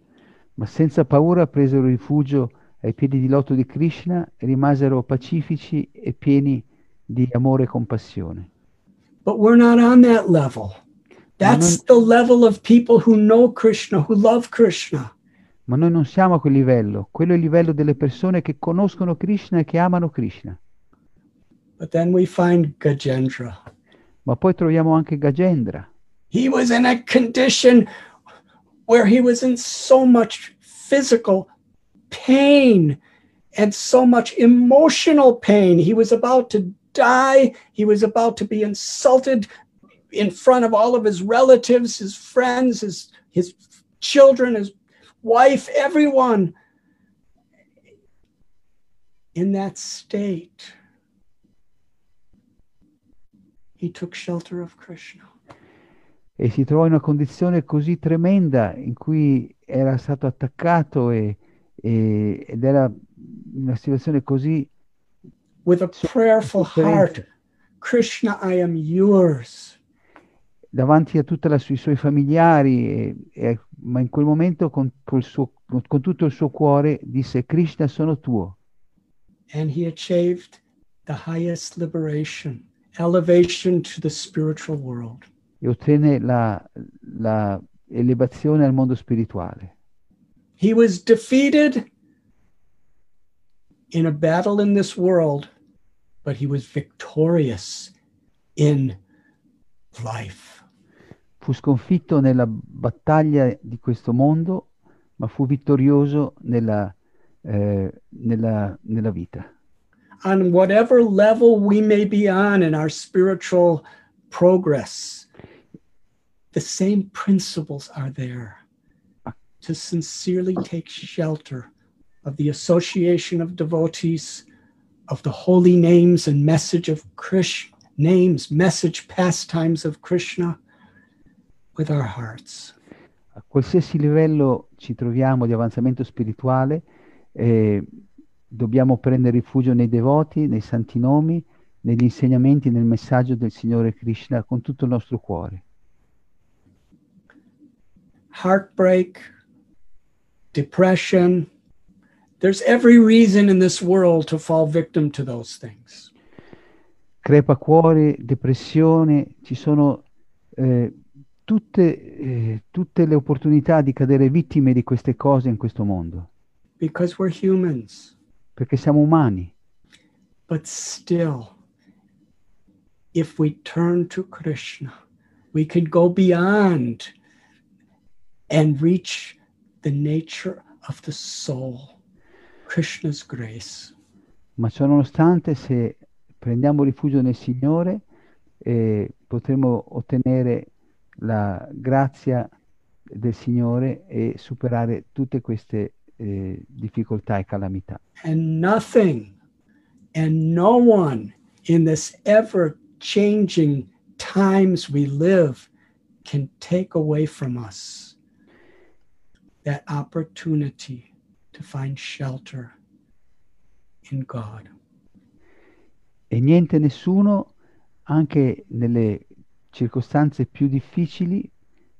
Ma senza paura presero rifugio ai piedi di loto di Krishna e rimasero pacifici e pieni di amore e compassione. But we're not on that level. That's non... the level of people who know Krishna, who love Krishna. Ma noi non siamo a quel livello, quello è il livello delle persone che conoscono Krishna e che amano Krishna. But then we find Gajendra. Ma poi troviamo anche Gajendra. He was in a condition where he was in so much physical pain and so much emotional pain. He was about to die. He was about to be insulted in front of all of his relatives, his friends, his, his children, his wife, everyone. In that state, he took shelter of Krishna. E si trovò in una condizione così tremenda in cui era stato attaccato e, e, ed era in una situazione così with a prayerful heart Krishna I am yours davanti a tutti i suoi familiari e, e, ma in quel momento con, suo, con, tutto il suo cuore disse Krishna sono tuo and he achieved the highest liberation elevation to the spiritual world. E ottenne la, la elevazione al mondo spirituale. He was defeated in a battle in this world, but he was victorious in life. Fu sconfitto nella battaglia di questo mondo, ma fu vittorioso nella, eh, nella, nella vita. on whatever level we may be on in our spiritual progress, the same principles are there to sincerely take shelter of the association of devotees, of the holy names and message of Krishna, names, message, pastimes of Krishna with our hearts. A qualsiasi livello ci troviamo di avanzamento spirituale, eh, dobbiamo prendere rifugio nei devoti, nei santi nomi, negli insegnamenti, nel messaggio del Signore Krishna con tutto il nostro cuore. Heartbreak, depression, there's every reason in this world to fall victim to those things. Crepacuore, depressione, ci sono eh, tutte, eh, tutte le opportunità di cadere vittime di queste cose in questo mondo. Because we're humans perché siamo umani. But still, if we turn to Krishna, we can go beyond and reach the nature of the soul, Krishna's grace. Ma ciò nonostante, se prendiamo rifugio nel Signore, eh, potremo ottenere la grazia del Signore e superare tutte queste eh, difficoltà e calamità. And nothing and no one in this ever changing times we live can take away from us that opportunity to find shelter in God. E niente nessuno, anche nelle circostanze più difficili,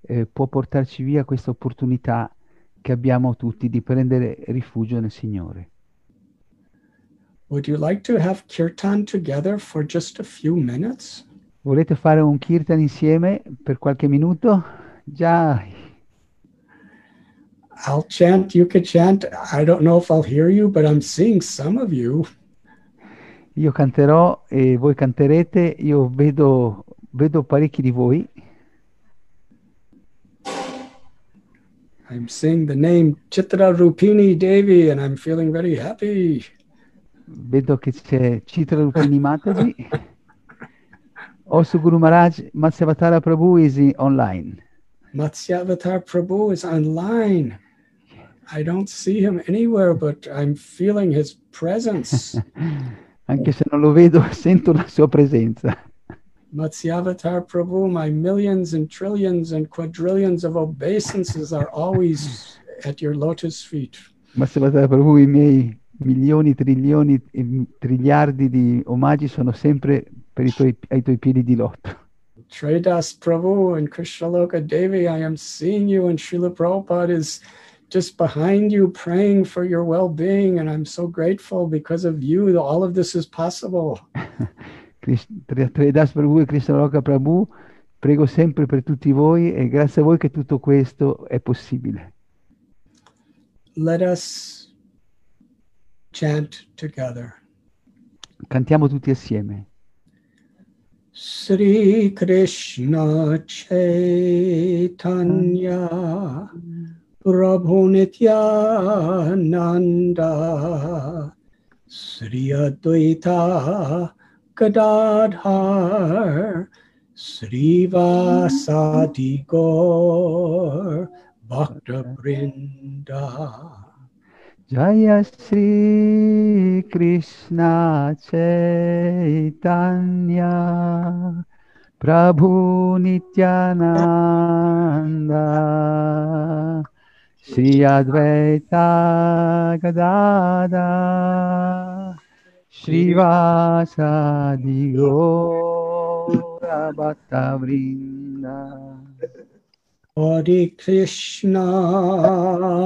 eh, può portarci via questa opportunità che abbiamo tutti di prendere rifugio nel Signore. Would you like to have kirtan together for just a few minutes? Volete fare un kirtan insieme per qualche minuto? Già. I'll chant, you can chant. I don't know if I'll hear you, but I'm seeing some of you. Io canterò e voi canterete, io vedo, vedo parecchi di voi. I'm seeing the name Chitra Rupini Devi and I'm feeling very happy. Vedo che c'è Chitra Rupini Mataji. [laughs] Also Guru Maharaj Matsyavatara Prabhu is online. Matsyavatar Prabhu is online. I don't see him anywhere, but I'm feeling his presence. [laughs] Anche se non lo vedo, [laughs] sento la sua presenza. Matsyavatar Prabhu, my millions and trillions and quadrillions of obeisances are always at your lotus feet. Matsyavatara Prabhu, i miei milioni, trilioni e triliardi di omaggi sono sempre per i tuoi, ai tuoi piedi di lotto. Tredas Prabhu and Krishnaloka Devi, I am seeing you, and Srila Prabhupada is just behind you praying for your well being. And I'm so grateful because of you, all of this is possible. [laughs] Tridas Prabhu e Krishna Loka Prabhu, prego sempre per tutti voi e grazie a voi che tutto questo è possibile. Let us chant together. Cantiamo tutti assieme. Sri Krishna Chaitanya Prabhu Nityananda Sri Advaita Gadadhar Srivasadi Gaur Bhakta Brinda Jaya Sri Krishna Chaitanya Prabhu Nityananda Sri Advaita Gadada Srivasadi Gaura Bhatta Vrinda Hare Krishna,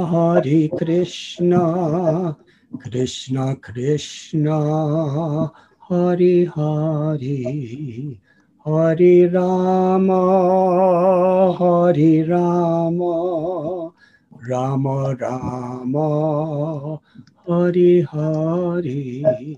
Hare Krishna, Krishna Krishna, Hare Hare, Hare Rama, Hare Rama, Rama Rama, Hare Hare.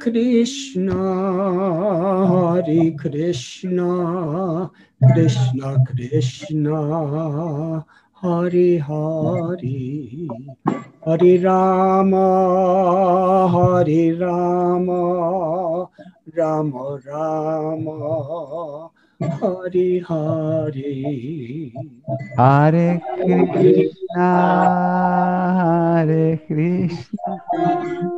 Krishna, Hare Krishna, Krishna Krishna, Hare Hare, Hare Rama, Hare Rama, Rama Rama, Hare Hare. Hare Krishna, Hare Krishna,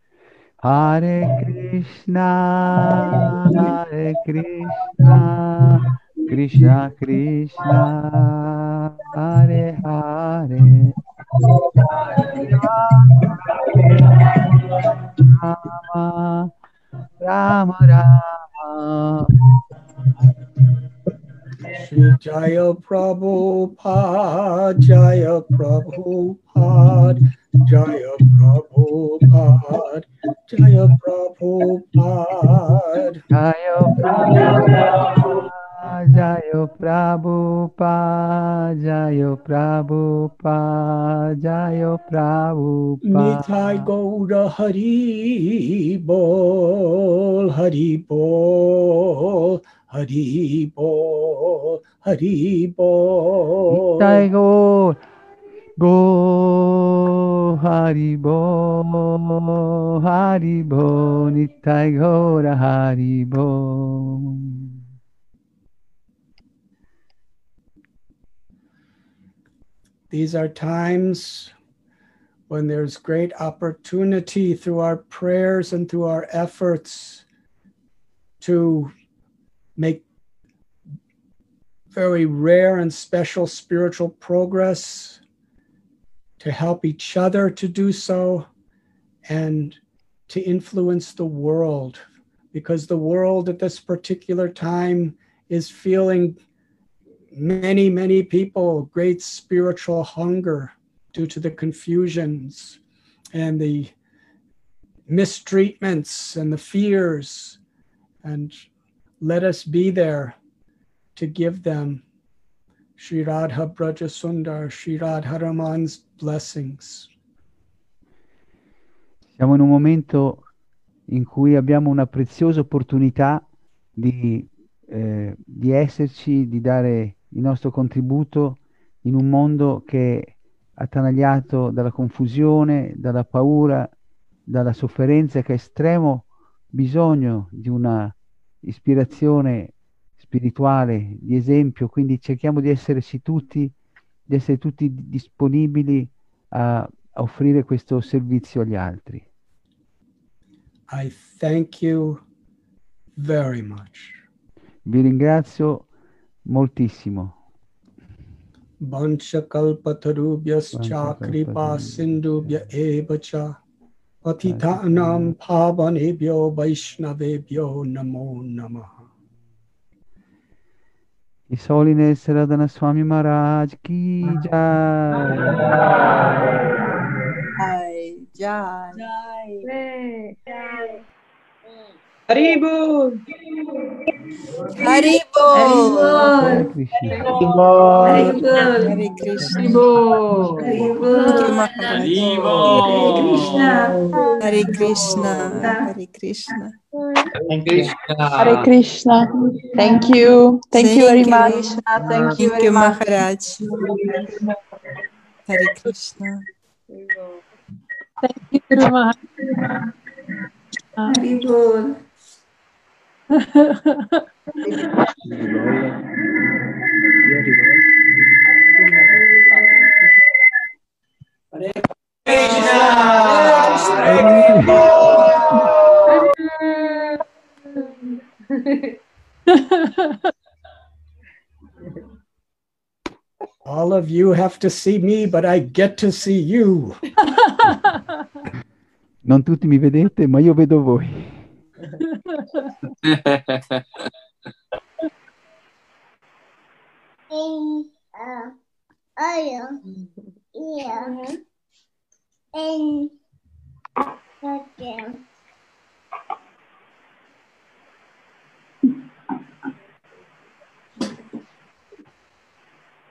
Hare Krishna, Hare Krishna, Krishna Krishna, Hare Hare. Rama, Rama Rama. Jaya Prabhupada, Jaya Prabhupada, Jaya Prabhupada, Jaya Prabhupada. Jaya Prabhupada, Jaya Prabhupada, Jaya Prabhupada, Jaya Nitai Prabhupada. Gaura Hari Bol, Hari Bol, Hari Bol, Hari Bol. Nitai Gaur, Go Haribo, Haribo, Nitai Gaura Haribo. These are times when there's great opportunity through our prayers and through our efforts to make very rare and special spiritual progress, to help each other to do so, and to influence the world. Because the world at this particular time is feeling many, many people great spiritual hunger due to the confusions and the mistreatments and the fears. And let us be there to give them Sri Radha Braja Sundar, Sri Radha Raman's blessings. Siamo in un momento in cui abbiamo una preziosa opportunità di, eh, di esserci, di dare il nostro contributo in un mondo che è attanagliato dalla confusione, dalla paura, dalla sofferenza, che ha estremo bisogno di una ispirazione spirituale, di esempio, quindi cerchiamo di esserci tutti, di essere tutti disponibili a, a offrire questo servizio agli altri. I thank you very much. Vi ringrazio moltissimo. Vanchakalpatarubhyascha kripa sindubhya eva cha patitanam pavanebhyo vaishnavebhyo namo namaha. И соли Срадана Свами Мараջ ки джај. Джај. Джај. Харибо. Харибо. Харибо. Харибо. Харибо. Хари Кришна. Хари Кришна. Хари Кришна. Да. Хари Hare Krishna. Hare Krishna. Thank you. Thank you very much. Krishna. Thank you very much. Maharaj. Hare Krishna. Thank you very much. [laughs] All of you have to see me, but I get to see you. [laughs] Non tutti mi vedete, ma io vedo voi. [laughs]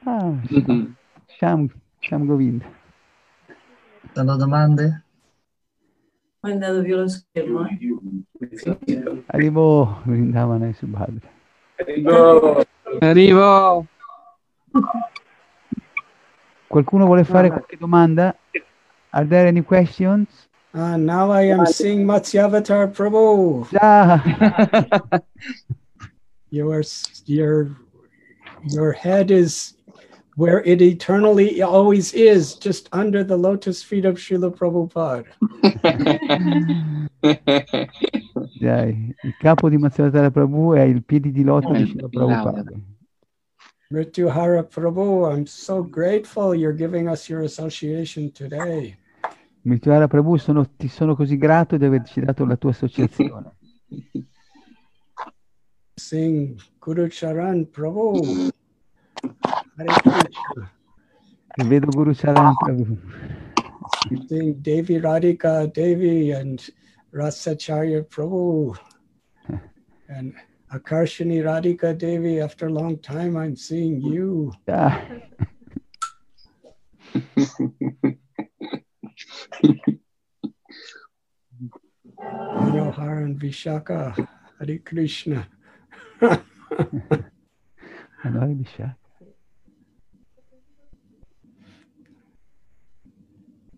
Ah, Sham, Sham Govind. Sono domande? Ho andato via lo schermo. Arrivo Vrindavana e Subhadra. Arrivo. Arrivo! Qualcuno vuole fare qualche domanda? Are there any questions? Ah, now I am seeing Matsyavatar Prabhu. Già! [laughs] Your your your head is where it eternally always is, just under the lotus feet of Srila Prabhupada. [laughs] Dai, il capo di Matsuvatara Prabhu è il piedi di loto di Srila Prabhupada. Mrituhara Prabhu, I'm so grateful you're giving us your association today. Mrituvara Prabhu, sono- ti sono così grato di averci dato la tua associazione. Sing Guru Charan Prabhu. Hare Krishna. E vedo Guru Charan Prabhu. Sing Devi Radhika Devi and Rasacharya Prabhu. And Akarshani Radhika Devi, after a long time, I'm seeing you. Già. Manohar and Vishaka. Hare Krishna. [laughs] Allora mi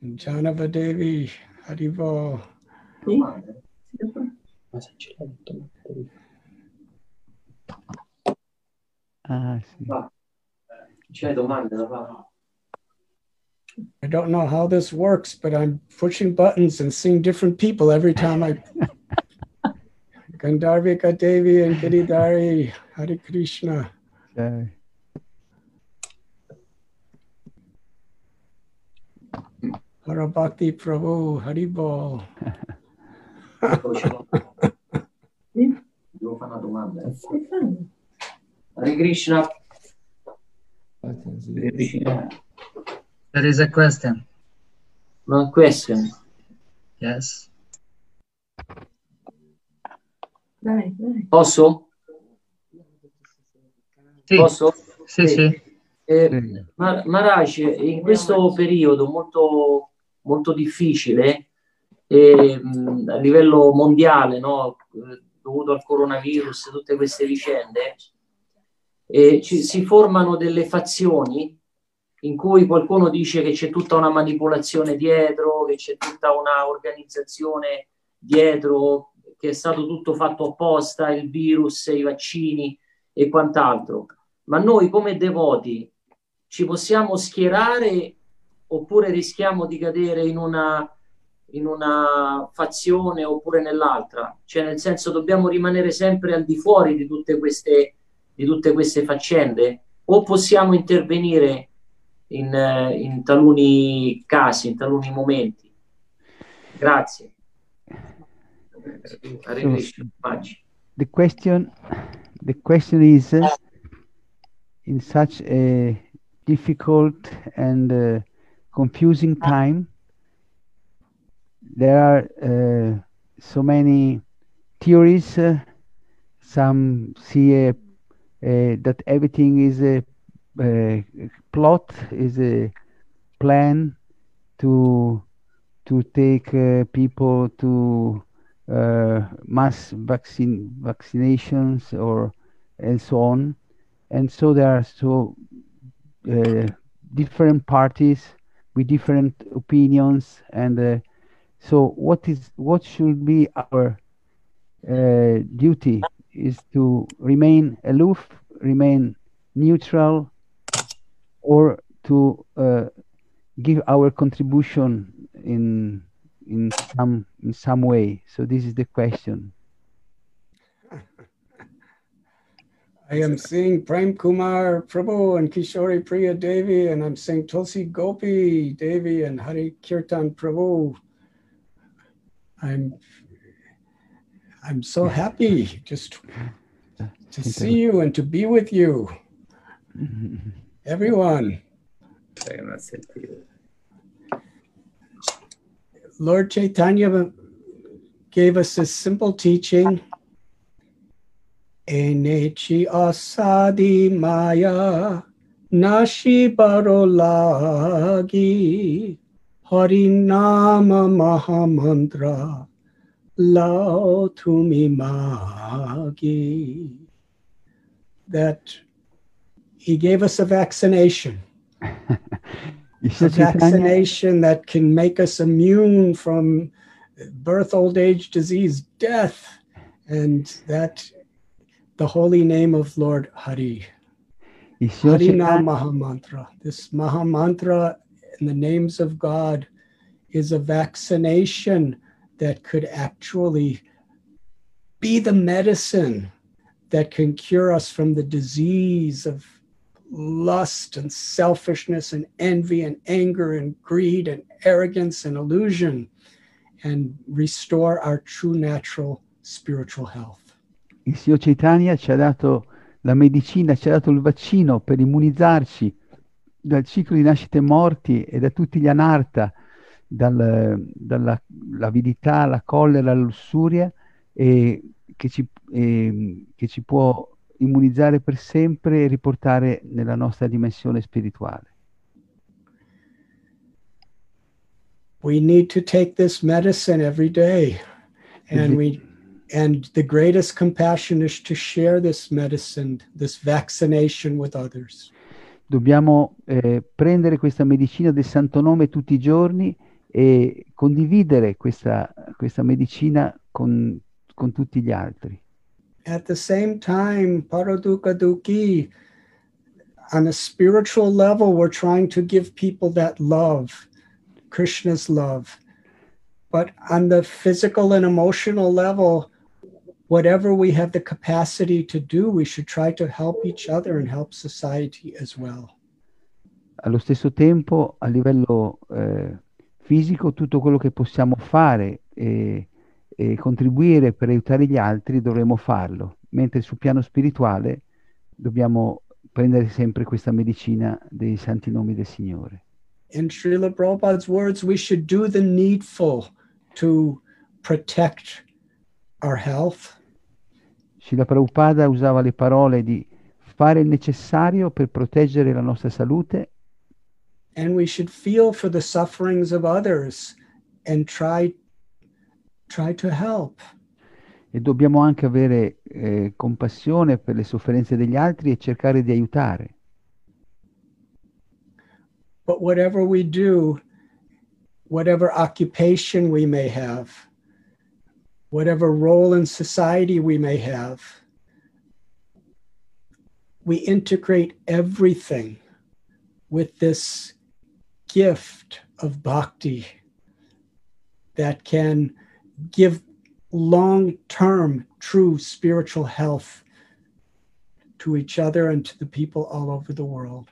sa. And Janava Devi. Haribo. Ah, sì. C'è domande da fare? I don't know how this works, but I'm pushing buttons and seeing different people every time I. [laughs] Gandharvika Devi and Giridhari. Hare Krishna. Dai. Harabhakti Prabhu. Haribol. [laughs] Devo fare una domanda. Hare Krishna. There is a question. No question. Yes. Dai, dai. Posso? Sì, Posso? sì, sì. Eh, Ma- Maharaj, in questo periodo molto, molto difficile eh, mh, a livello mondiale, no, eh, dovuto al coronavirus, tutte queste vicende, eh, ci, si formano delle fazioni in cui qualcuno dice che c'è tutta una manipolazione dietro, che c'è tutta una organizzazione dietro, che è stato tutto fatto apposta, il virus, i vaccini e quant'altro. Ma noi come devoti ci possiamo schierare oppure rischiamo di cadere in una, in una fazione oppure nell'altra? Cioè, nel senso, dobbiamo rimanere sempre al di fuori di tutte queste, di tutte queste faccende? O possiamo intervenire in, in taluni casi, in taluni momenti. Grazie. So, the question the question is in such a difficult and uh, confusing time. There are uh, so many theories uh, some see a, a, that everything is a, plot is a plan to to take uh, people to uh, mass vaccine vaccinations or and so on. And so there are so uh, different parties with different opinions and uh, so what is what should be our uh, duty is to remain aloof remain neutral or to uh, give our contribution in in some in some way. So this is the question [laughs] I am seeing Prem Kumar Prabhu and Kishori Priya Devi, and I'm seeing Tulsi Gopi Devi and Hari Kirtan Prabhu. I'm I'm so happy just to see you and to be with you. [laughs] Everyone. Lord Chaitanya gave us this simple teaching. Enechi asadi maya nashi barolagi harinama mahamantra lao tumi magi. That he gave us a vaccination. [laughs] a vaccination that can make us immune from birth, old age, disease, death, and that the holy name of Lord Hari. Harina Mahamantra. This Mahamantra in the names of God is a vaccination that could actually be the medicine that can cure us from the disease of lust and selfishness and envy and anger and greed and arrogance and illusion and restore our true natural spiritual health. Il Signor Chaitanya ci ha dato la medicina, ci ha dato il vaccino per immunizzarci dal ciclo di nascite e morti e da tutti gli anarta, dal, dall'avidità, la collera, la lussuria, e che ci, e, che ci può immunizzare per sempre e riportare nella nostra dimensione spirituale. We need to take this medicine every day and we and the greatest compassion is to share this medicine, this vaccination with others. Dobbiamo eh, prendere questa medicina del Santo Nome tutti i giorni e condividere questa, questa medicina con, con tutti gli altri. At the same time, Paraduka Duki, on a spiritual level, we're trying to give people that love, Krishna's love. But on the physical and emotional level, whatever we have the capacity to do, we should try to help each other and help society as well. Allo stesso tempo, a livello eh, fisico, tutto quello che possiamo fare e e contribuire per aiutare gli altri dovremo farlo, mentre sul piano spirituale dobbiamo prendere sempre questa medicina dei santi nomi del Signore. In Srila Prabhupada's words, we should do the needful to protect our health. Srila Prabhupada usava le parole di fare il necessario per proteggere la nostra salute. And we should feel for the sufferings of others and try try to help. E dobbiamo anche avere eh, compassione per le sofferenze degli altri e cercare di aiutare. But whatever we do, whatever occupation we may have, whatever role in society we may have, we integrate everything with this gift of bhakti that can give long term, true spiritual health to each other and to the people all over the world.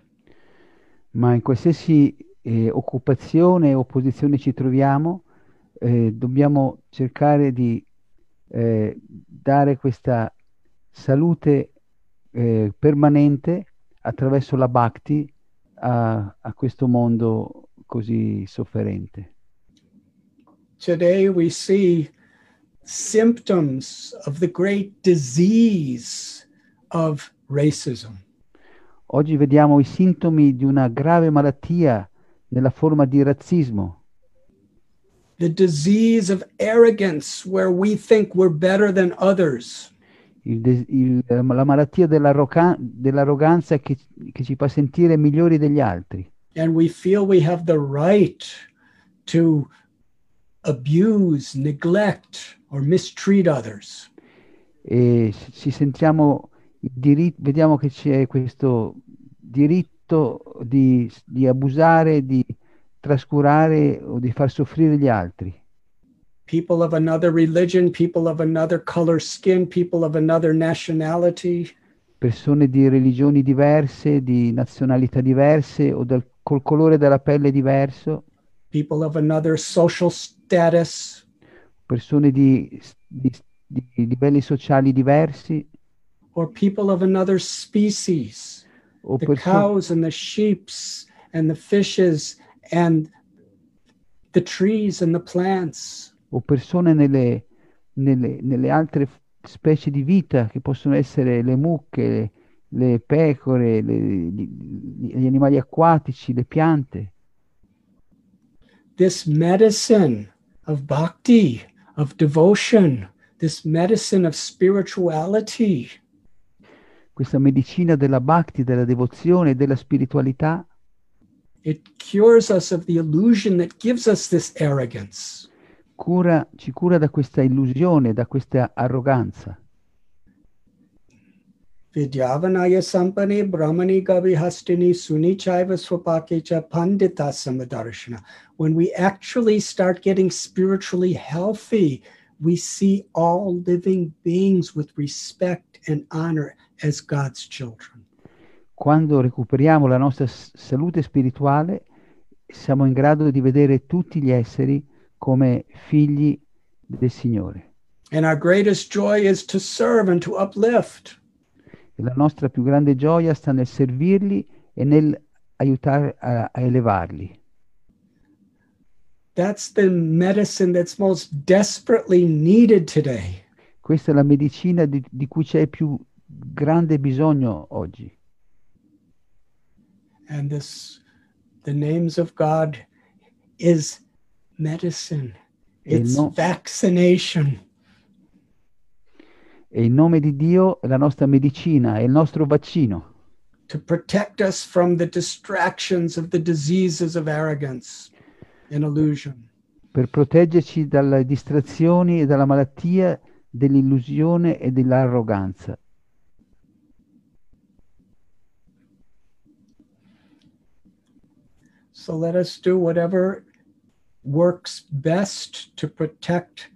Ma in qualsiasi eh, occupazione o posizione ci troviamo, eh, dobbiamo cercare di eh, dare questa salute eh, permanente attraverso la bhakti a, a questo mondo così sofferente. Today we see symptoms of the great disease of racism. Oggi vediamo i sintomi di una grave malattia nella forma di razzismo, The disease of arrogance, where we think we're better than others. il il- la malattia dell'arroganza che, che ci fa sentire migliori degli altri And we feel we have the right to abuse, neglect, or mistreat others. e ci sentiamo il diri- vediamo che c'è questo diritto di, di abusare, di trascurare o di far soffrire gli altri. People of another religion, people of another color skin, people of another nationality, persone di religioni diverse, di nazionalità diverse o del- col colore della pelle diverso, people of another social status, persone di, di- di livelli sociali diversi or people of another species. o The perso- cows and the sheeps and the fishes and the trees and the plants. o persone nelle, nelle- nelle altre specie di vita che possono essere le mucche, le pecore, le- gli, gli animali acquatici, le piante. This medicine of bhakti, of devotion, this medicine of spirituality Questa medicina della bhakti, della devozione e della spiritualità It cures us of the illusion that gives us this arrogance. cura- ci cura da questa illusione, da questa arroganza. Vidyavanaya sampane brahmani gavi hastini suni chaiva swapake pandita samadarshana. When we actually start getting spiritually healthy, we see all living beings with respect and honor as God's children. Quando recuperiamo la nostra salute spirituale, siamo in grado di vedere tutti gli esseri come figli del Signore. E la nostra più grande gioia sta nel servirli e nel aiutare a, a elevarli. Questa è la medicina di, di cui c'è più grande bisogno oggi. And this, the names of God is medicine. It's no- vaccination. E il nome di Dio è la nostra medicina, è il nostro vaccino to protect us from the distractions of the diseases of arrogance and illusion. per proteggerci dalle distrazioni e dalla malattia dell'illusione e dell'arroganza. So let us do whatever works best to protect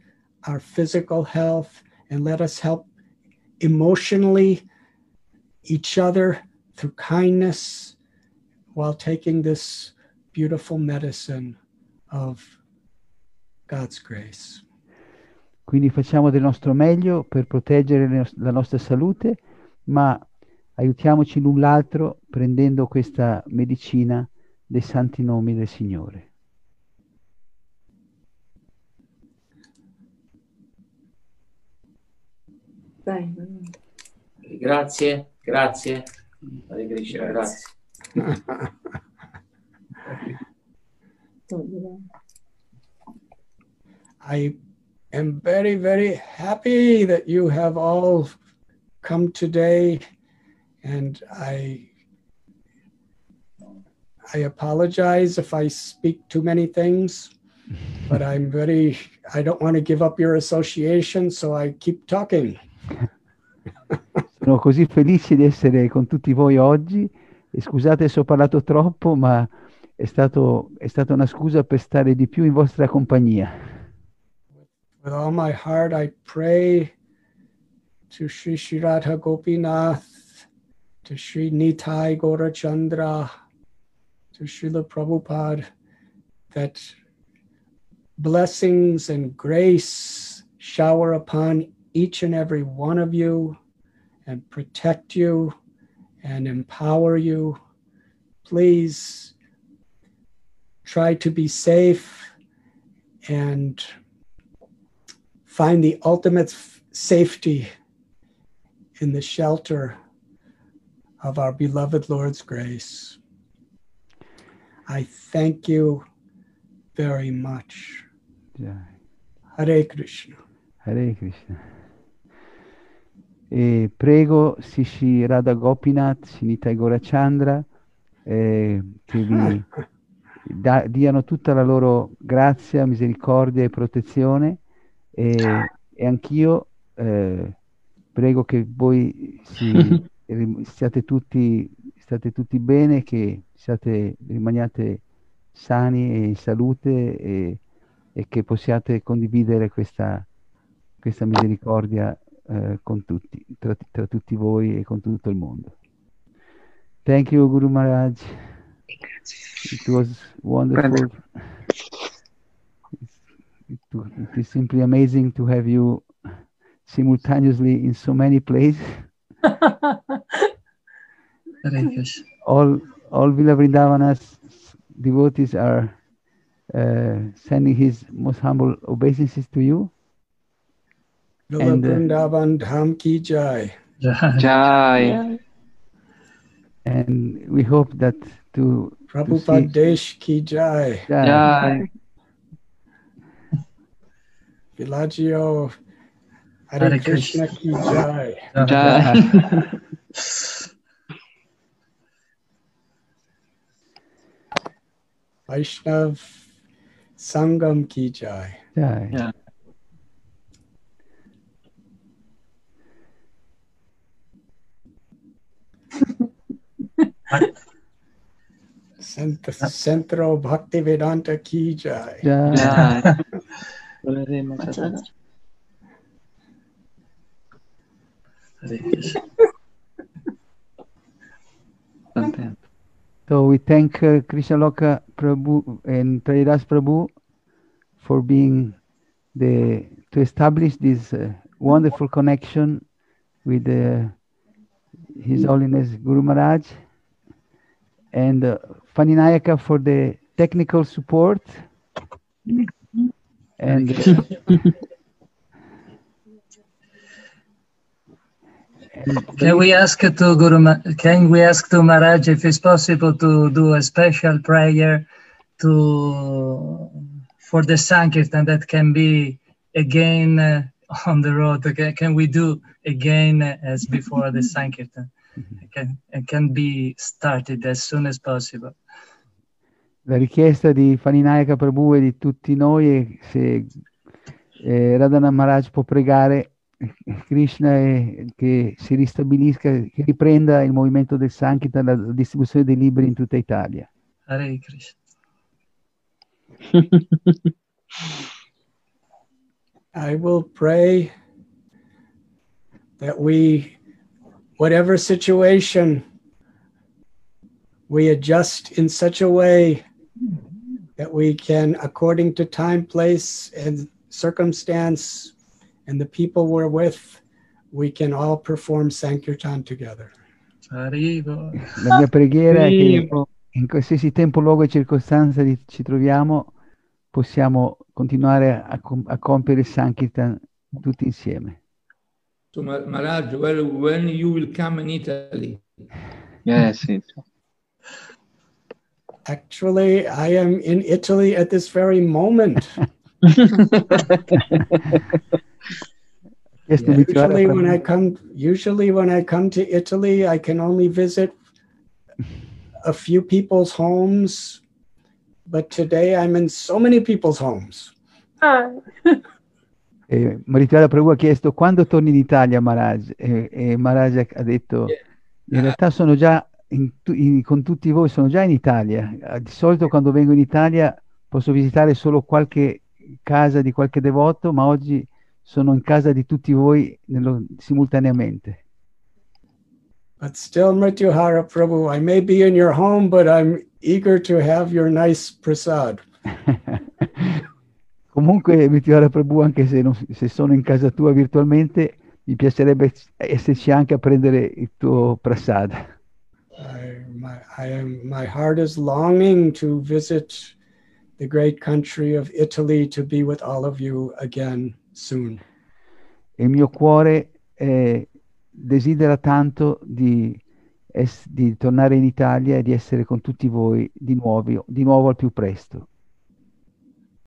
our physical health and let us help emotionally each other through kindness while taking this beautiful medicine of God's grace. Quindi facciamo del nostro meglio per proteggere la nostra salute, ma aiutiamoci l'un l'altro prendendo questa medicina dei santi nomi del Signore. Dai. Grazie, grazie. Hare Krishna, grazie. [laughs] I am very, very happy that you have all come today, and I I apologize if I speak too many things, but [laughs] I'm very I don't want to give up your association, so I keep talking. [laughs] Sono così felice di essere con tutti voi oggi e scusate se ho parlato troppo, ma è, stato- è stata una scusa per stare di più in vostra compagnia. With all my heart, I pray to Sri Shirata Gopinath, to Sri Nitai Gaurachandra, to Srila Prabhupada that blessings and grace shower upon each and every one of you and protect you and empower you. Please try to be safe and find the ultimate f- safety in the shelter of our beloved Lord's grace. I thank you very much. Jai. Hare Krishna. Hare Krishna. E prego Sishi Radha Gopinath, Sinitai Gorachandra, eh, che vi [laughs] da- diano tutta la loro grazia, misericordia e protezione e, e anch'io eh, prego che voi si- [laughs] siate tutti, state tutti bene, che siate, rimaniate sani e in salute e, e che possiate condividere questa, questa misericordia eh, con tutti, tra, tra tutti voi e con tutto il mondo. Thank you, Guru Maharaj. It was wonderful. It, it is simply amazing to have you simultaneously in so many places. [laughs] All all Villa Vrindavanas devotees are uh, sending his most humble obeisances to you. Villa And, uh, Vrindavan Dham Ki Jai. Jai. Jai. And we hope that to, to Prabhupada see Desh Ki Jai. Jai. Jai. Villaggio Hare, Hare Krishna Ki Jai. Jai. [laughs] [laughs] वैष्णव संगम की जाए yeah. Cent- Centro Bhakti Vedanta ki jai. Yeah. yeah. So we thank uh, Krishna Loka Prabhu and Traidas Prabhu for being the to establish this uh, wonderful connection with uh, His Holiness Guru Maharaj and uh, Fani Nayaka for the technical support. [laughs] And [laughs] uh, and Can we ask to Guru, can we ask to Maharaj if it's possible to do a special prayer to for the Sankirtan that can be again uh, on the road? Can, can we do again as before the Sankirtan? It can, it can be started as soon as possible. La richiesta di Faninayaka Prabhu e di tutti noi è se eh, Radhana Maharaj può pregare Krishna eh, e che si ristabilisca, che riprenda il movimento del Sankirtan, la distribuzione dei libri in tutta Italia. Hare Krishna. I will pray that we, whatever situation, we adjust in such a way that we can, according to time, place, and circumstance, and the people we're with, we can all perform Sankirtan together. Haribo. La mia preghiera è che in qualsiasi tempo, luogo e circostanza di- ci troviamo, possiamo continuare a, com- a compiere Sankirtan tutti insieme. So Ma- Maharaj, well, when you will come in Italy? Yes, it. Actually, I am in Italy at this very moment. [laughs] Di trovare Usually when I come usually when I come to Italy, I can only visit a few people's homes. But today I'm in so many people's homes. [laughs] Eh, Maritirada Prabhu ha chiesto quando torni in Italia Maharaj? E, e Maharaj ha detto in realtà sono già in in- con tutti voi sono già in Italia. Eh, di solito quando vengo in Italia posso visitare solo qualche casa di qualche devoto ma oggi sono in casa di tutti voi nello- simultaneamente But still, Mrityuhara Prabhu, I may be in your home, but I'm eager to have your nice prasad. [laughs] Comunque, Mrityuhara Prabhu, anche se, non, se sono in casa tua virtualmente, mi piacerebbe esserci anche a prendere il tuo prasad. I, my, I am, my heart is longing to visit the great country of Italy to be with all of you again soon. Il mio cuore eh, desidera tanto di, es, di, tornare in Italia e di essere con tutti voi di nuovo, di nuovo al più presto.